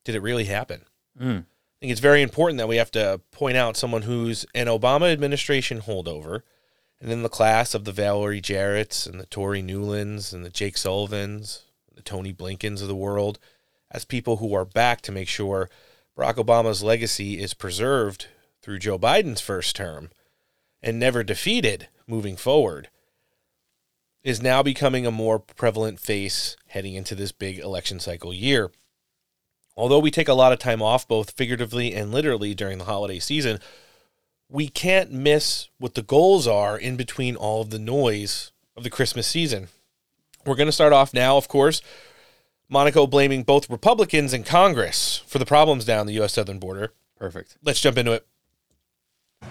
did it really happen?
Mm.
I think it's very important that we have to point out someone who's an Obama administration holdover and in the class of the Valerie Jarretts and the Toria Nulands and the Jake Sullivans, the Tony Blinkens of the world, as people who are back to make sure Barack Obama's legacy is preserved through Joe Biden's first term and never defeated moving forward is now becoming a more prevalent face heading into this big election cycle year. Although we take a lot of time off, both figuratively and literally, during the holiday season, we can't miss what the goals are in between all of the noise of the Christmas season. We're going to start off now, of course. Monaco blaming both Republicans and Congress for the problems down the U.S. southern border.
Perfect.
Let's jump into it.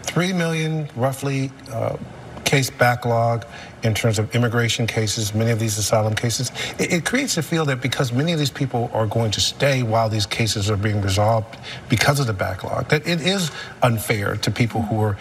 Three million, roughly, uh, case backlog in terms of immigration cases, many of these asylum cases. It, it creates a feel that because many of these people are going to stay while these cases are being resolved because of the backlog, that it is unfair to people who are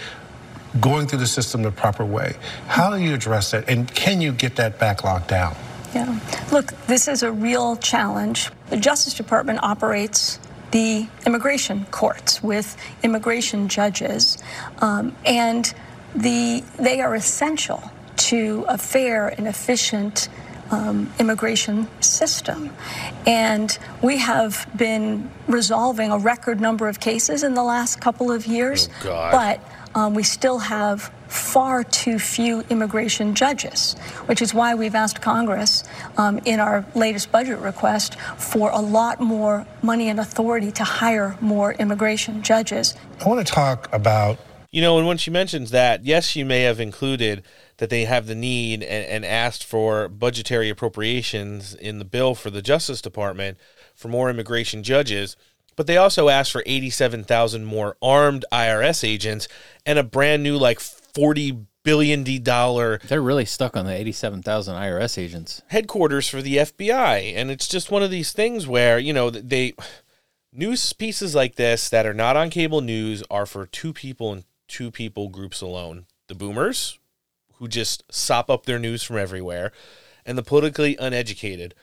going through the system the proper way. How do you address that, and can you get that backlog down?
Yeah. Look, this is a real challenge. The Justice Department operates the immigration courts with immigration judges, um, and the, they are essential to a fair and efficient um, immigration system. And we have been resolving a record number of cases in the last couple of years.
Oh,
But um, we still have far too few immigration judges, which is why we've asked Congress um, in our latest budget request for a lot more money and authority to hire more immigration judges.
I want to talk about
You know, and when she mentions that, yes, she may have included that they have the need and, and asked for budgetary appropriations in the bill for the Justice Department for more immigration judges, but they also asked for 87,000 more armed IRS agents and a brand new, like, 40 billion dollar
They're really stuck on the 87,000 IRS agents.
headquarters for the FBI. And it's just one of these things where, you know, they news pieces like this that are not on cable news are for two people and two people groups alone. The boomers who just sop up their news from everywhere and the politically uneducated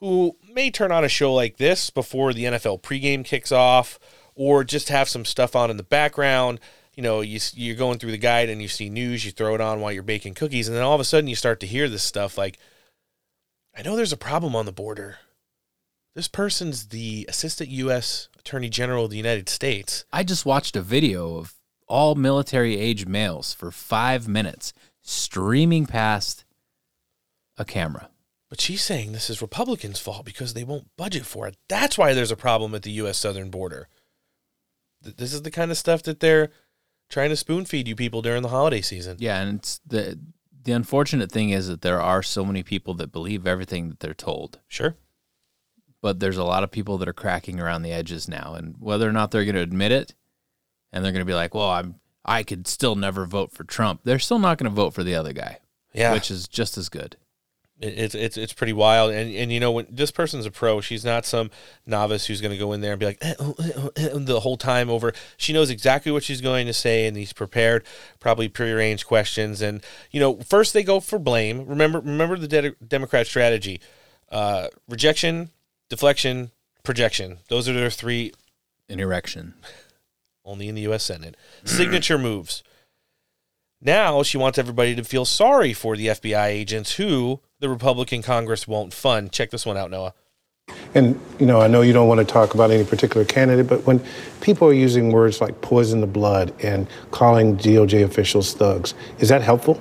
who may turn on a show like this before the NFL pregame kicks off or just have some stuff on in the background. You know, you, you're going through the guide and you see news, you throw it on while you're baking cookies, and then all of a sudden you start to hear this stuff like, I know there's a problem on the border. This person's the Assistant U.S. Attorney General of the United States.
I just watched a video of all military age males for five minutes streaming past a camera.
But she's saying this is Republicans' fault because they won't budget for it. That's why there's a problem at the U.S. southern border. Th- This is the kind of stuff that they're trying to spoon feed you people during the holiday season.
Yeah, and it's the the unfortunate thing is that there are so many people that believe everything that they're told.
Sure.
But there's a lot of people that are cracking around the edges now, and whether or not they're going to admit it, and they're going to be like, "Well, I'm I could still never vote for Trump." They're still not going to vote for the other guy.
Yeah.
which is just as good.
It's it's it's pretty wild, and and you know when this person's a pro, she's not some novice who's going to go in there and be like "Eh, oh, eh, oh, eh," the whole time over. She knows exactly what she's going to say, and he's prepared, probably prearranged questions. And you know, first they go for blame. Remember remember the de- Democrat strategy: uh, rejection, deflection, projection. Those are their three.
An erection.
Only in the U.S. Senate. Signature moves. Now she wants everybody to feel sorry for the FBI agents who the Republican Congress won't fund. Check this one out, Noah.
And, you know, I know you don't want to talk about any particular candidate, but when people are using words like poison the blood and calling DOJ officials thugs, is that helpful?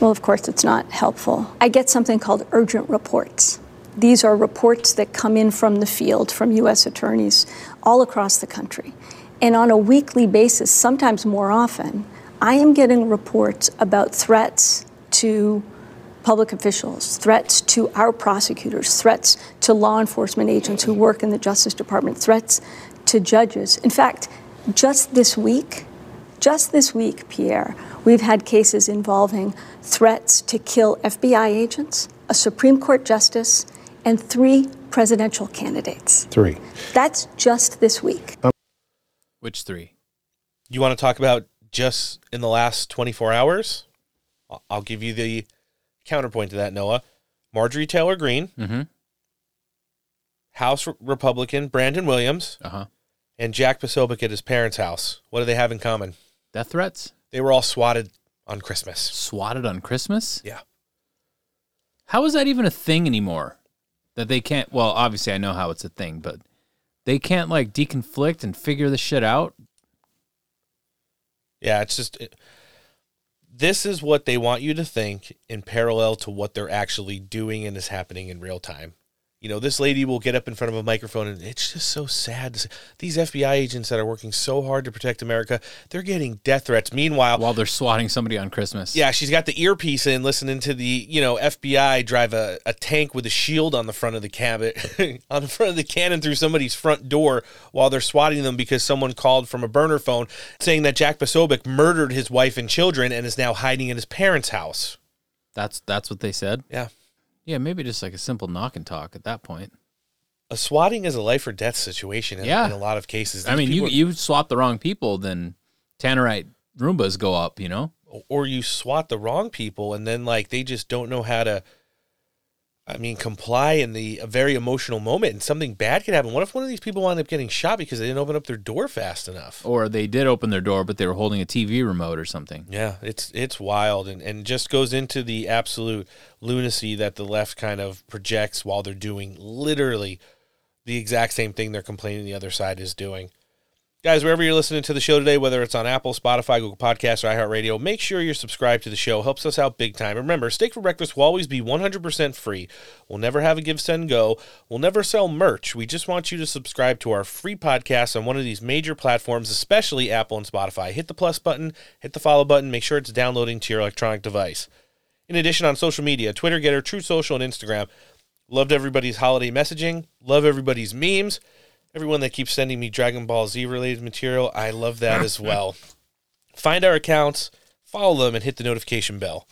Well, of course, it's not helpful. I get something called urgent reports. These are reports that come in from the field, from U.S. attorneys all across the country. And on a weekly basis, sometimes more often, I am getting reports about threats to public officials, threats to our prosecutors, threats to law enforcement agents who work in the Justice Department, threats to judges. In fact, just this week, just this week, Pierre, we've had cases involving threats to kill FBI agents, a Supreme Court justice, and three presidential candidates.
Three.
That's just this week.
Which three?
You want to talk about just in the last 24 hours? I'll- give you the counterpoint to that, Noah. Marjorie Taylor Greene,
Mm-hmm.
House Republican Brandon Williams,
Uh-huh.
and Jack Posobiec at his parents' house. What do they have in common?
Death threats?
They were all swatted on Christmas.
Swatted on Christmas?
Yeah.
How is that even a thing anymore? That they can't well, obviously I know how it's a thing, but they can't like deconflict and figure the shit out.
Yeah, it's just it, this is what they want you to think in parallel to what they're actually doing and is happening in real time. You know, this lady will get up in front of a microphone and it's just so sad to see these FBI agents that are working so hard to protect America, they're getting death threats. Meanwhile,
while they're swatting somebody on Christmas.
Yeah, she's got the earpiece in listening to the, you know, FBI drive a, a tank with a shield on the front of the cabin on the front of the cannon through somebody's front door while they're swatting them because someone called from a burner phone saying that Jack Posobiec murdered his wife and children and is now hiding in his parents' house.
That's that's what they said?
Yeah.
Yeah, maybe just like a simple knock and talk at that point.
A swatting is a life or death situation in,
Yeah.
in a lot of cases.
I mean, you you swat the wrong people, then Tannerite Roombas go up, you know?
or you swat the wrong people and then like they just don't know how to I mean, comply in the a very emotional moment, and something bad could happen. What if one of these people wound up getting shot because they didn't open up their door fast enough?
Or they did open their door, but they were holding a TV remote or something.
Yeah, it's it's wild, and and just goes into the absolute lunacy that the left kind of projects while they're doing literally the exact same thing they're complaining the other side is doing. Guys, wherever you're listening to the show today, whether it's on Apple, Spotify, Google Podcasts, or iHeartRadio, make sure you're subscribed to the show. Helps us out big time. Remember, Steak for Breakfast will always be 100% free. We'll never have a give, send, go. We'll never sell merch. We just want you to subscribe to our free podcast on one of these major platforms, especially Apple and Spotify. Hit the plus button, hit the follow button, make sure it's downloading to your electronic device. In addition, on social media, Twitter, GETTR, Truth Social, and Instagram, loved everybody's holiday messaging, love everybody's memes everyone that keeps sending me Dragon Ball Z related material, I love that as well. Find our accounts, follow them, and hit the notification bell.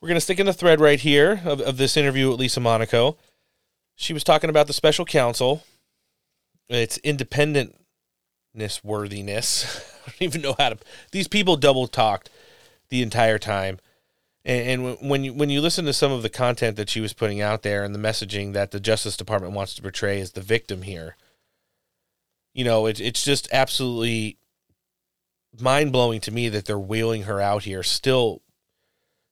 We're going to stick in the thread right here of, of this interview with Lisa Monaco. She was talking about the special counsel, its independentness worthiness. I don't even know how to. These people double talked the entire time. And, and when you when you listen to some of the content that she was putting out there and the messaging that the Justice Department wants to portray as the victim here, you know, it, it's just absolutely mind blowing to me that they're wheeling her out here still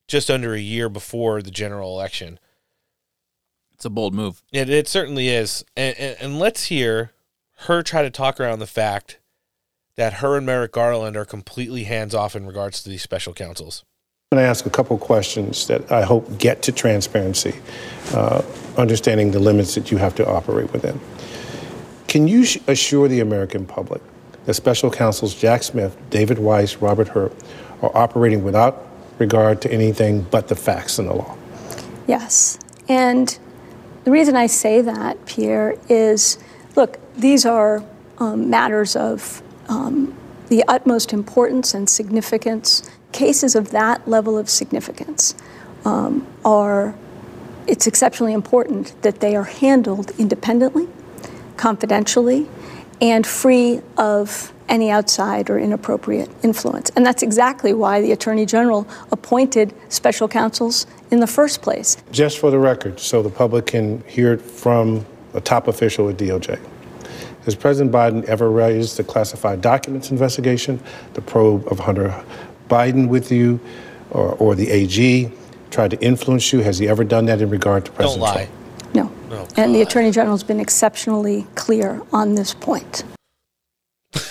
just under a year before the general election.
It's a bold move.
It, it certainly is. And, and, and let's hear her try to talk around the fact that her and Merrick Garland are completely hands off in regards to these special counsels.
I'm going to ask a couple questions that I hope get to transparency, uh, understanding the limits that you have to operate within. Can you assure the American public that special counsels Jack Smith, David Weiss, Robert Hur are operating without regard to anything but the facts and the law?
Yes. And the reason I say that, Pierre, is look, these are um, matters of um, the utmost importance and significance cases of that level of significance um, are, it's exceptionally important that they are handled independently, confidentially, and free of any outside or inappropriate influence. And that's exactly why the Attorney General appointed special counsels in the first place.
Just for the record, so the public can hear it from a top official at DOJ. Has President Biden ever raised the classified documents investigation, the probe of Hunter Biden with you or, or the AG tried to influence you? Has he ever done that in regard to President
Don't lie.
Trump?
No.
Oh,
and the Attorney General has been exceptionally clear on this point.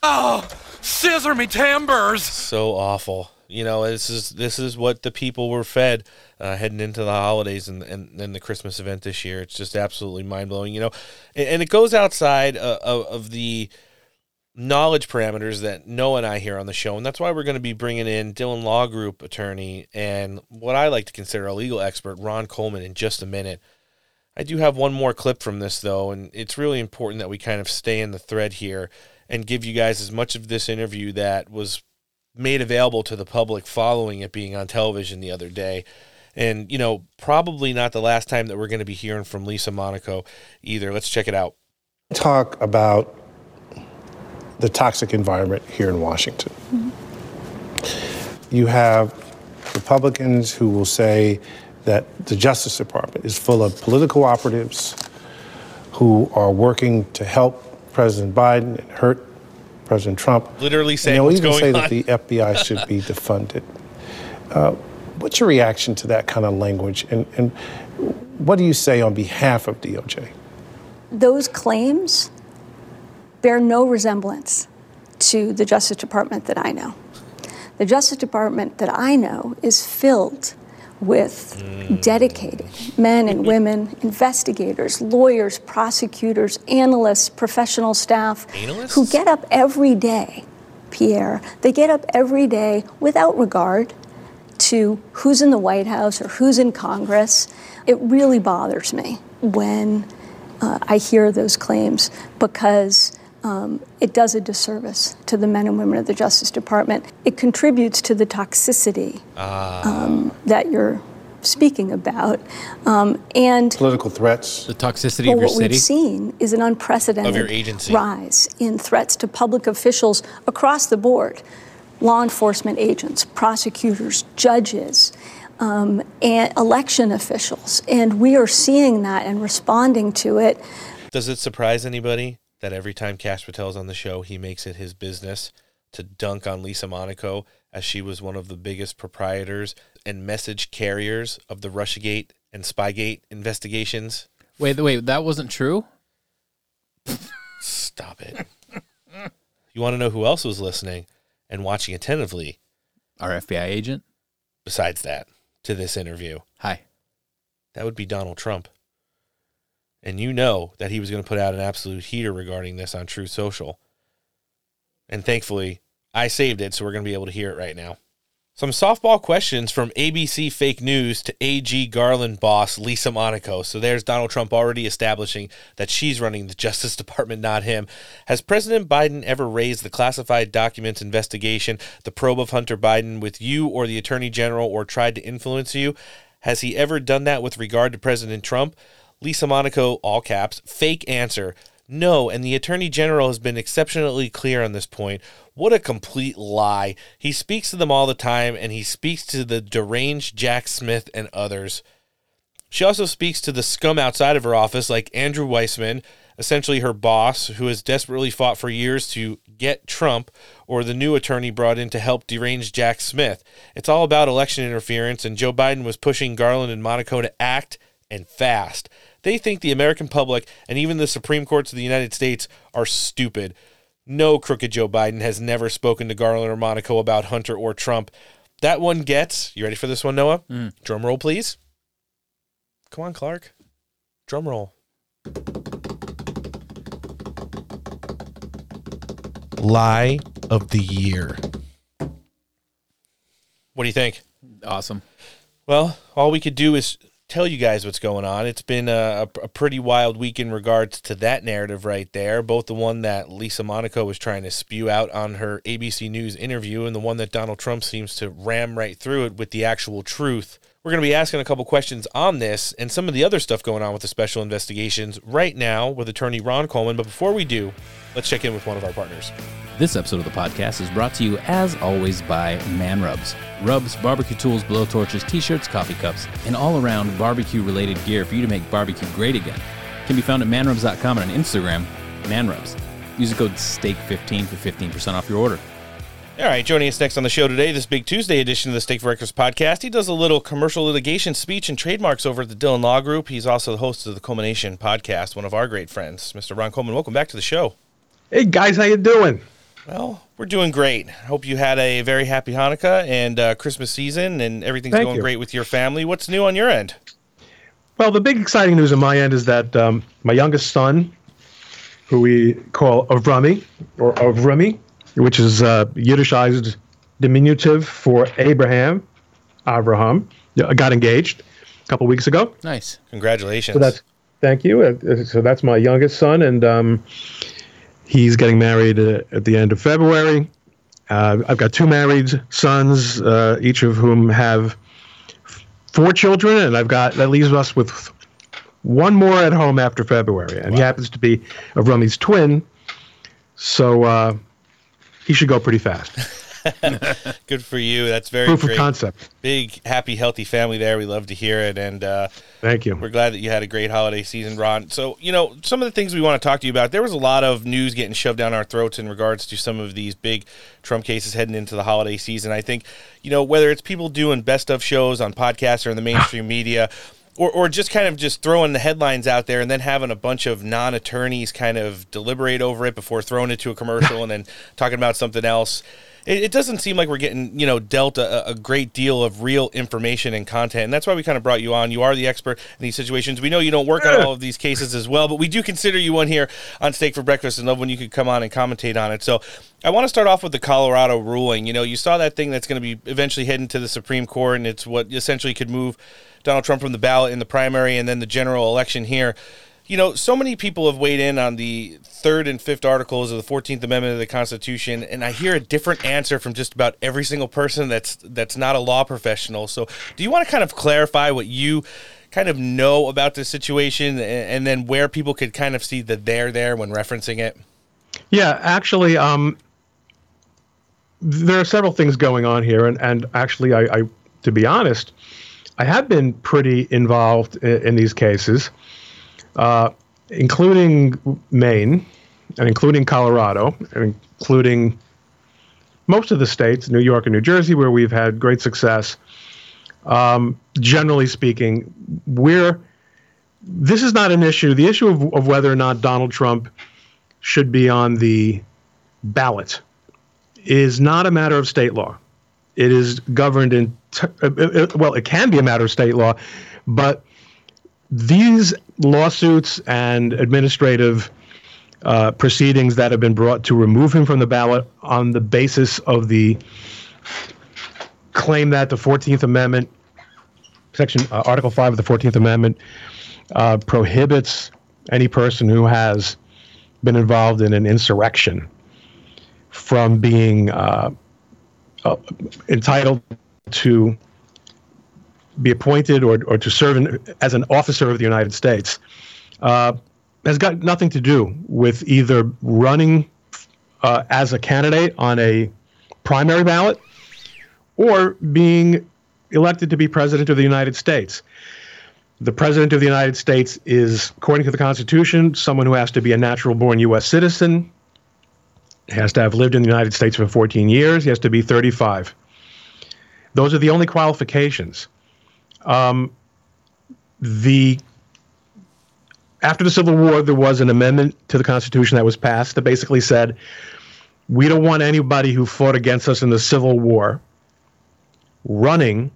Oh, scissor me timbers.
So awful. You know, this is this is what the people were fed uh, heading into the holidays and, and, and the Christmas event this year. It's just absolutely mind blowing. You know, and, and it goes outside uh, of, of the knowledge parameters that Noah and I hear on the show, and that's why we're going to be bringing in Dhillon Law Group attorney and what I like to consider a legal expert, Ron Coleman, in just a minute. I do have one more clip from this though, and it's really important that we kind of stay in the thread here and give you guys as much of this interview that was made available to the public following it being on television the other day. And, you know, probably not the last time that we're going to be hearing from Lisa Monaco either. Let's check it out.
Talk about the toxic environment here in Washington. You have Republicans who will say that the Justice Department is full of political operatives who are working to help President Biden and hurt President Trump.
Literally saying
And
saying
they'll
what's
even
going
say
on.
that the FBI should be defunded. Uh, what's your reaction to that kind of language? And, and what do you say on behalf of DOJ?
Those claims bear no resemblance to the Justice Department that I know. The Justice Department that I know is filled with dedicated men and women, investigators, lawyers, prosecutors, analysts, professional staff who get up every day, Pierre. They get up every day without regard to who's in the White House or who's in Congress. It really bothers me when uh, I hear those claims because um, it does a disservice to the men and women of the Justice Department. It contributes to the toxicity um, that you're speaking about. Um, and
Political threats.
The toxicity
well,
of your
what
city.
we've seen is an unprecedented
Of your agency.
rise in threats to public officials across the board law enforcement agents, prosecutors, judges. um, and election officials. And we are seeing that and responding to it.
Does it surprise anybody that every time Kash Patel's on the show, he makes it his business to dunk on Lisa Monaco as she was one of the biggest proprietors and message carriers of the Russiagate and Spygate investigations?
Wait, wait, that wasn't true?
Stop it. you want to know who else was listening and watching attentively?
Our FBI agent?
Besides that, to this interview.
Hi.
That would be Donald Trump. And you know that he was going to put out an absolute heater regarding this on Truth Social. And thankfully, I saved it, so we're going to be able to hear it right now. Some softball questions from ABC Fake News to AG Garland boss Lisa Monaco. So there's Donald Trump already establishing that she's running the Justice Department, not him. Has President Biden ever raised the classified documents investigation, the probe of Hunter Biden, with you or the Attorney General or tried to influence you? Has he ever done that with regard to President Trump? Lisa Monaco, all caps, fake answer. No, and the Attorney General has been exceptionally clear on this point. What a complete lie. He speaks to them all the time, and he speaks to the deranged Jack Smith and others. She also speaks to the scum outside of her office, like Andrew Weissmann, essentially her boss, who has desperately fought for years to get Trump, or the new attorney brought in to help derange Jack Smith. It's all about election interference, and Joe Biden was pushing Garland and Monaco to act and fast. They think the American public and even the Supreme Courts of the United States are stupid. No crooked Joe Biden has never spoken to Garland or Monaco about Hunter or Trump. That one gets, you ready for this one, Noah?
Mm.
Drum roll, please. Come on, Clark. Drum roll. Lie of the year. What do you think?
Awesome.
Well, all we could do is tell you guys what's going on. It's been a, a, pretty wild week in regards to that narrative right there. Both the one that Lisa Monaco was trying to spew out on her ABC News interview and the one that Donald Trump seems to ram right through it with the actual truth. We're going to be asking a couple questions on this and some of the other stuff going on with the special investigations right now with attorney Ron Coleman. But before we do, let's check in with one of our partners.
This episode of the podcast is brought to you, as always, by Man Rubs. Rubs, barbecue tools, blow torches, t shirts, coffee cups, and all around barbecue related gear for you to make barbecue great again. Can be found at manrubs.com and on Instagram, manrubs. Use the code STEAK15 for 15% off your order.
All right, joining us next on the show today, this big Tuesday edition of the Steak for Breakfast podcast. He does a little commercial litigation speech and trademarks over at the Dhillon Law Group. He's also the host of the Coleman-Nation podcast, one of our great friends, Mr. Ron Coleman. Welcome back to the show.
Hey guys, how you doing?
Well, we're doing great. I hope you had a very happy Hanukkah and uh, Christmas season, and everything's
Thank
going
you.
great with your family. What's new on your end?
Well, the big exciting news on my end is that um, my youngest son, who we call Avrami or Avrami, which is uh, Yiddishized diminutive for Abraham, Abraham, got engaged a couple weeks ago.
Nice.
Congratulations.
So that's thank you. Uh, So that's my youngest son, and um, he's getting married uh, at the end of February. Uh, I've got two married sons, uh, each of whom have four children, and I've got that leaves us with one more at home after February, and he happens to be Avrami's twin, so uh, he should go pretty fast.
Good for you. That's very
Proof of concept.
Big, happy, healthy family there. We love to hear it. And uh,
Thank you.
we're glad that you had a great holiday season, Ron. So, you know, some of the things we want to talk to you about, there was a lot of news getting shoved down our throats in regards to some of these big Trump cases heading into the holiday season. I think, you know, whether it's people doing best of shows on podcasts or in the mainstream media, or, or just kind of just throwing the headlines out there and then having a bunch of non-attorneys kind of deliberate over it before throwing it to a commercial and then talking about something else. It, it doesn't seem like we're getting you know dealt a, a great deal of real information and content and that's why we kind of brought you on. You are the expert in these situations. We know you don't work on all of these cases as well but we do consider you one here on steak for breakfast and love when you could come on and commentate on it. So i want to start off with the colorado ruling. You know you saw that thing that's going to be eventually heading to the supreme court and it's what essentially could move donald trump from the ballot in the primary and then the general election here you know, so many people have weighed in on the third and fifth articles of the Fourteenth Amendment of the Constitution, and I hear a different answer from just about every single person that's that's not a law professional. So, do you want to kind of clarify what you kind of know about this situation, and, and then where people could kind of see the there there when referencing it?
Yeah, actually, um, there are several things going on here, and and actually, I, I to be honest, I have been pretty involved in, in these cases, uh, including Maine and including Colorado and including most of the states, New York and New Jersey, where we've had great success. Um, generally speaking, we're this is not an issue. The issue of, of whether or not Donald Trump should be on the ballot is not a matter of state law. It is governed in, t- uh, uh, well, it can be a matter of state law, but these lawsuits and administrative uh, proceedings that have been brought to remove him from the ballot on the basis of the claim that the 14th Amendment, Section uh, Article 5 of the 14th Amendment, uh, prohibits any person who has been involved in an insurrection from being uh, uh, entitled to be appointed or, or to serve in, as an officer of the United States uh, has got nothing to do with either running uh, as a candidate on a primary ballot or being elected to be president of the United States. The president of the United States is, according to the Constitution, someone who has to be a natural born U.S. citizen, has to have lived in the United States for 14 years, he has to be 35. Those are the only qualifications. Um, the after the Civil War, there was an amendment to the Constitution that was passed that basically said we don't want anybody who fought against us in the Civil War running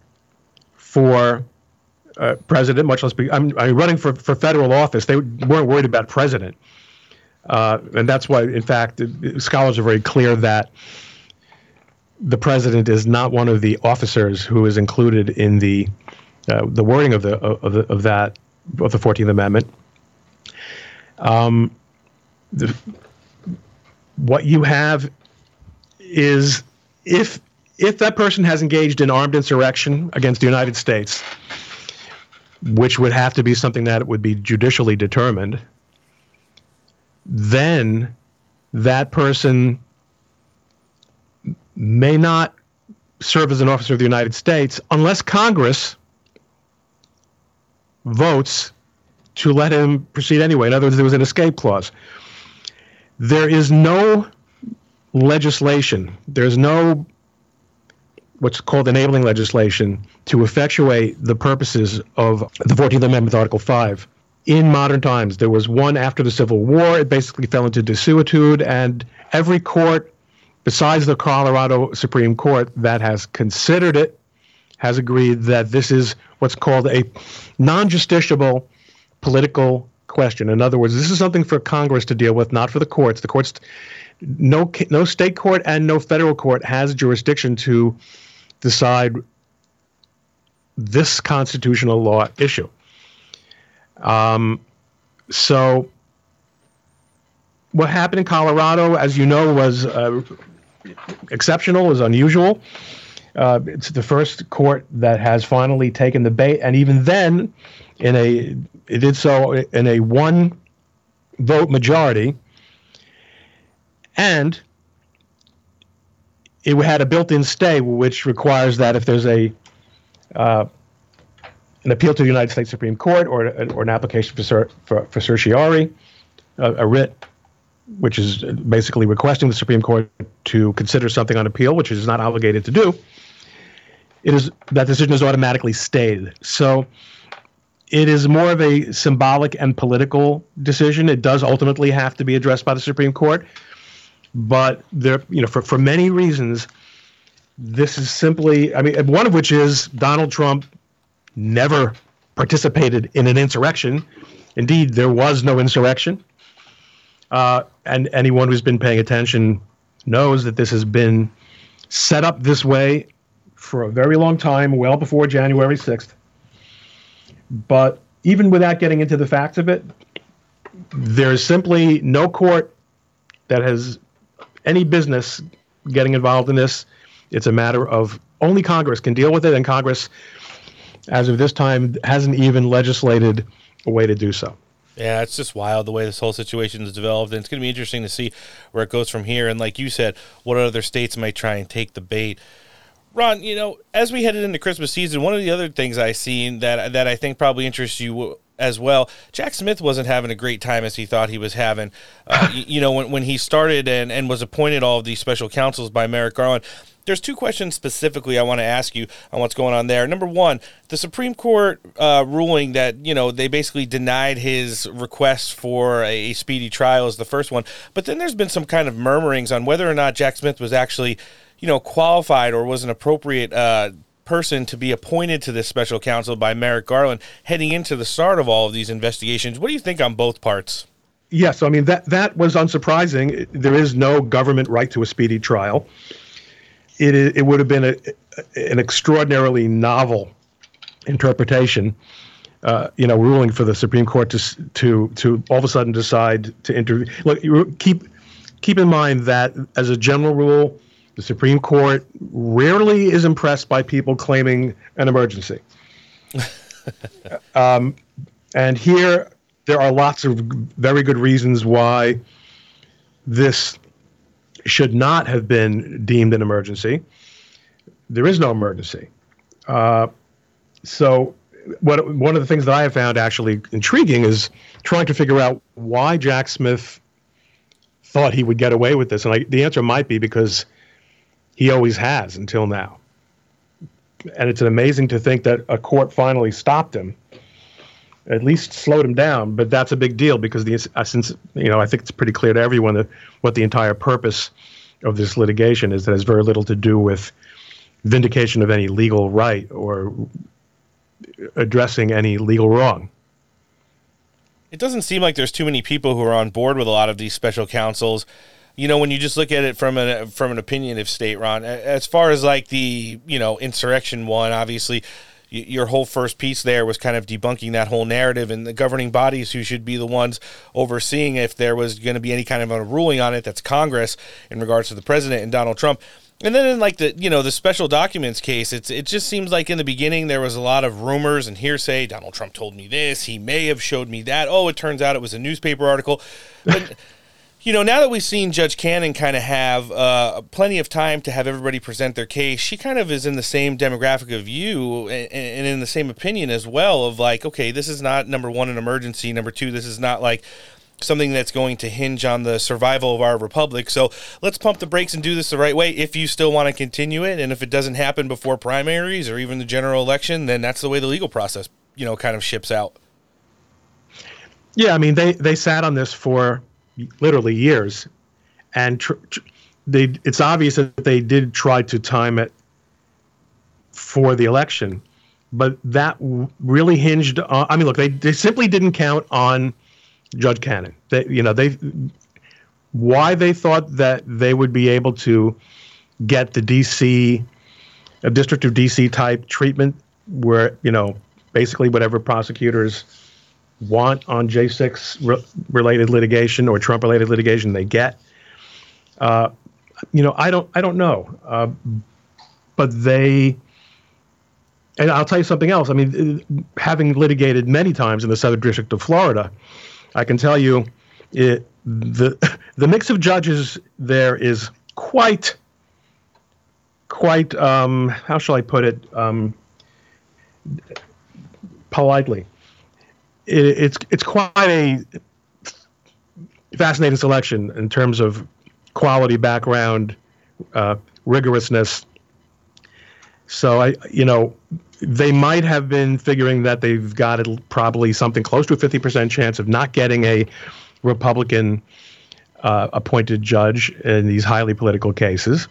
for uh, president, much less be, I'm, I'm, running for, for federal office. They weren't worried about president. Uh, and that's why, in fact, scholars are very clear that the president is not one of the officers who is included in the uh, the wording of the of, the, of that of the Fourteenth Amendment. Um, the, what you have is if if that person has engaged in armed insurrection against the United States, which would have to be something that would be judicially determined, then that person may not serve as an officer of the United States unless Congress votes to let him proceed anyway. In other words, there was an escape clause. There is no legislation, there's no what's called enabling legislation to effectuate the purposes of the 14th Amendment, Article 5. In modern times, there was one after the Civil War. It basically fell into desuetude, and every court, besides the Colorado Supreme Court, that has considered it, has agreed that this is what's called a non justiciable political question. In other words, this is something for Congress to deal with, not for the courts. The courts, no, no state court and no federal court has jurisdiction to decide this constitutional law issue. Um, so, what happened in Colorado, as you know, was uh, exceptional, is unusual. Uh, it's the first court that has finally taken the bait, and even then, in a it did so in a one vote majority, and it had a built-in stay, which requires that if there's a uh, an appeal to the United States Supreme Court or, or an application for, for, for certiorari, a, a writ, which is basically requesting the Supreme Court to consider something on appeal, which it is not obligated to do, it is that decision is automatically stayed. So it is more of a symbolic and political decision. It does ultimately have to be addressed by the Supreme Court, but there, you know, for, for many reasons, this is simply, I mean, one of which is Donald Trump never participated in an insurrection. Indeed, there was no insurrection. Uh, and anyone who's been paying attention knows that this has been set up this way for a very long time, well before January 6th. But even without getting into the facts of it, there's simply no court that has any business getting involved in this. It's a matter of only Congress can deal with it, and Congress, as of this time, hasn't even legislated a way to do so.
Yeah, it's just wild the way this whole situation has developed, and it's going to be interesting to see where it goes from here. And like you said, what other states might try and take the bait. Ron, you know, as we headed into Christmas season, one of the other things I seen that that I think probably interests you as well. Jack Smith wasn't having a great time as he thought he was having. Uh, you, you, know, when, when he started and, and was appointed all of these special counsels by Merrick Garland, there's two questions specifically I want to ask you on what's going on there. Number one, the Supreme Court uh, ruling that you know they basically denied his request for a, a, speedy trial is the first one, but then there's been some kind of murmurings on whether or not Jack Smith was actually you know qualified or was an appropriate. Uh, person to be appointed to this special counsel by Merrick Garland heading into the start of all of these investigations. What do you think on both parts?
Yes, I mean that that was unsurprising. There is no government right to a speedy trial it, it would have been a, an extraordinarily novel interpretation, uh, you know, ruling for the Supreme Court to to to all of a sudden decide to intervene. Look, keep keep in mind that as a general rule, the Supreme Court rarely is impressed by people claiming an emergency. um, and here, there are lots of very good reasons why this should not have been deemed an emergency. There is no emergency. Uh, so, what one of the things that I have found actually intriguing is trying to figure out why Jack Smith thought he would get away with this, and I, the answer might be because he always has until now. And it's amazing to think that a court finally stopped him at least slowed him down. But that's a big deal because the uh, since you know I think it's pretty clear to everyone that what the entire purpose of this litigation is that has very little to do with vindication of any legal right or addressing any legal wrong.
It doesn't seem like there's too many people who are on board with a lot of these special counsels. You know, when you just look at it from an from an opinionative state, Ron. As far as like the you know insurrection one, obviously your whole first piece there was kind of debunking that whole narrative and the governing bodies who should be the ones overseeing if there was going to be any kind of a ruling on it that's congress in regards to the president and donald trump. And then in like the you know the special documents case it's it just seems like in the beginning there was a lot of rumors and hearsay. Donald trump told me this. He may have showed me that. Oh it turns out it was a newspaper article. But you know, now that we've seen Judge Cannon kind of have uh, plenty of time to have everybody present their case, she kind of is in the same demographic of you and, and, in the same opinion as well of like, okay, this is not number one, an emergency. Number two, this is not like something that's going to hinge on the survival of our republic. So let's pump the brakes and do this the right way if you still want to continue it. And if it doesn't happen before primaries or even the general election, then that's the way the legal process, you know, kind of ships out.
Yeah, I mean, they, they sat on this for literally years, and tr- tr- they it's obvious that they did try to time it for the election, but that really hinged on. I mean, look, they they simply didn't count on Judge Cannon. They you know they why they thought that they would be able to get the DC a district of DC type treatment where you know basically whatever prosecutors want on J6 re- related litigation or Trump related litigation they get. Uh, you know, I don't, I don't know, uh, but they. And I'll tell you something else. I mean, having litigated many times in the Southern District of Florida, I can tell you, it, the the mix of judges there is quite, quite. Um, how shall I put it? Um, politely, it, it's it's quite a fascinating selection in terms of quality, background, uh, rigorousness. So I, you know, they might have been figuring that they've got probably something close to a fifty percent chance of not getting a Republican uh, appointed judge in these highly political cases,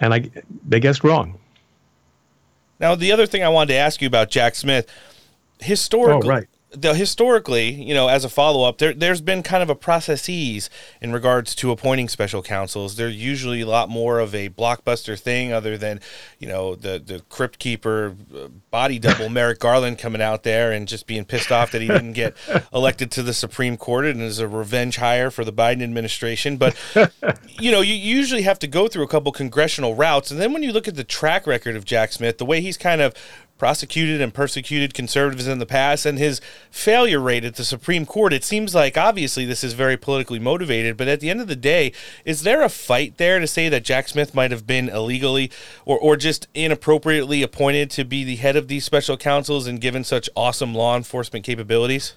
and I they guessed wrong.
Now, the other thing I wanted to ask you about Jack Smith, historically,
oh, right
the historically, you know, as a follow up, there there's been kind of a processes in regards to appointing special counsels. They're usually a lot more of a blockbuster thing, other than you know the the crypt keeper uh, body double Merrick Garland coming out there and just being pissed off that he didn't get elected to the Supreme Court and is a revenge hire for the Biden administration. But you know, you usually have to go through a couple congressional routes, and then when you look at the track record of Jack Smith, the way he's kind of prosecuted and persecuted conservatives in the past and his failure rate at the Supreme Court. It seems like obviously this is very politically motivated, but at the end of the day, is there a fight there to say that Jack Smith might have been illegally or, or just inappropriately appointed to be the head of these special counsels and given such awesome law enforcement capabilities?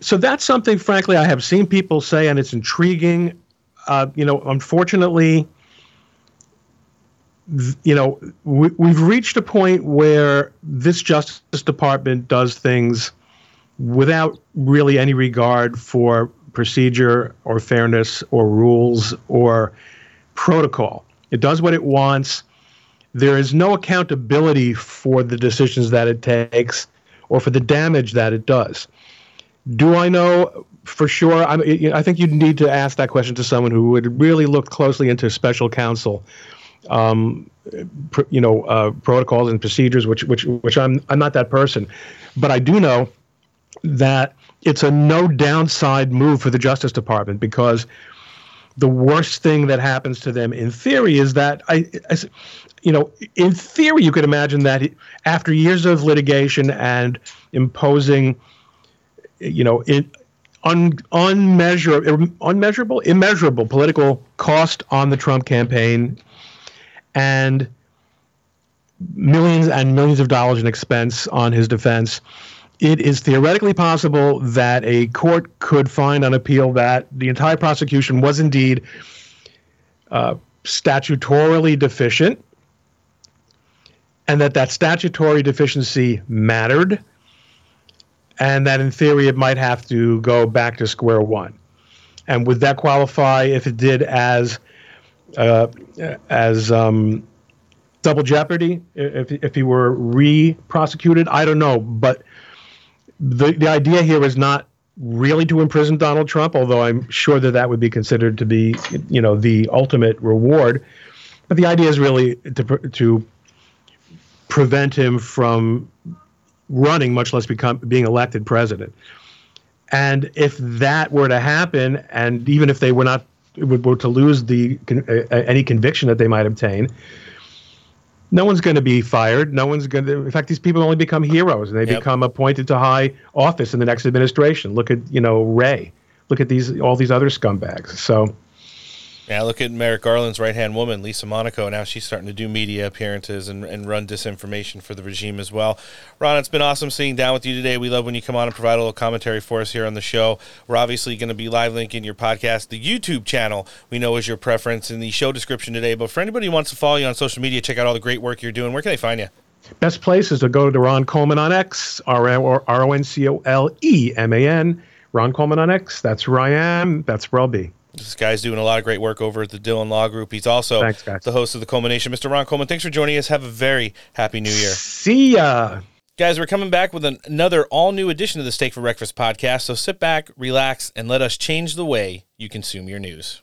So that's something, frankly, I have seen people say, and it's intriguing. Uh, you know, unfortunately, you know, we, we've reached a point where this Justice Department does things without really any regard for procedure or fairness or rules or protocol. It does what it wants. There is no accountability for the decisions that it takes or for the damage that it does. Do I know for sure? I'm, I think you'd need to ask that question to someone who would really look closely into special counsel um, pr- you know, uh, protocols and procedures, which which which I'm I'm not that person, but I do know that it's a no downside move for the Justice Department because the worst thing that happens to them in theory is that I, I you know, in theory you could imagine that after years of litigation and imposing, you know, un, unmeasurable, unmeasurable, immeasurable political cost on the Trump campaign and millions and millions of dollars in expense on his defense. It is theoretically possible that a court could find on appeal that the entire prosecution was indeed uh, statutorily deficient and that that statutory deficiency mattered and that in theory it might have to go back to square one. And would that qualify if it did as uh, as um, double jeopardy if if he were re-prosecuted. I don't know, but the the idea here is not really to imprison Donald Trump, although I'm sure that that would be considered to be you know the ultimate reward. But the idea is really to to prevent him from running, much less become being elected president. And if that were to happen, and even if they were not were to lose the uh, any conviction that they might obtain, no one's going to be fired. No one's going to. In fact, these people only become heroes, and they yep. become appointed to high office in the next administration. Look at you know Wray. Look at these all these other scumbags. So
yeah, look at Merrick Garland's right hand woman, Lisa Monaco. Now she's starting to do media appearances and, and run disinformation for the regime as well. Ron, it's been awesome sitting down with you today. We love when you come on and provide a little commentary for us here on the show. We're obviously going to be live linking your podcast, the YouTube channel, we know is your preference in the show description today. But for anybody who wants to follow you on social media, check out all the great work you're doing. Where can they find you?
Best place is to go to Ron Coleman on X, R O N C O L E M A N. Ron Coleman on X. That's where I am. That's where I'll be.
This guy's doing a lot of great work over at the Dhillon Law Group. He's also
thanks,
the host of the Coleman-Nation. Mr. Ron Coleman, thanks for joining us. Have a very happy new year.
See ya.
Guys, we're coming back with an, another all new edition of the Steak for Breakfast podcast. So sit back, relax, and let us change the way you consume your news.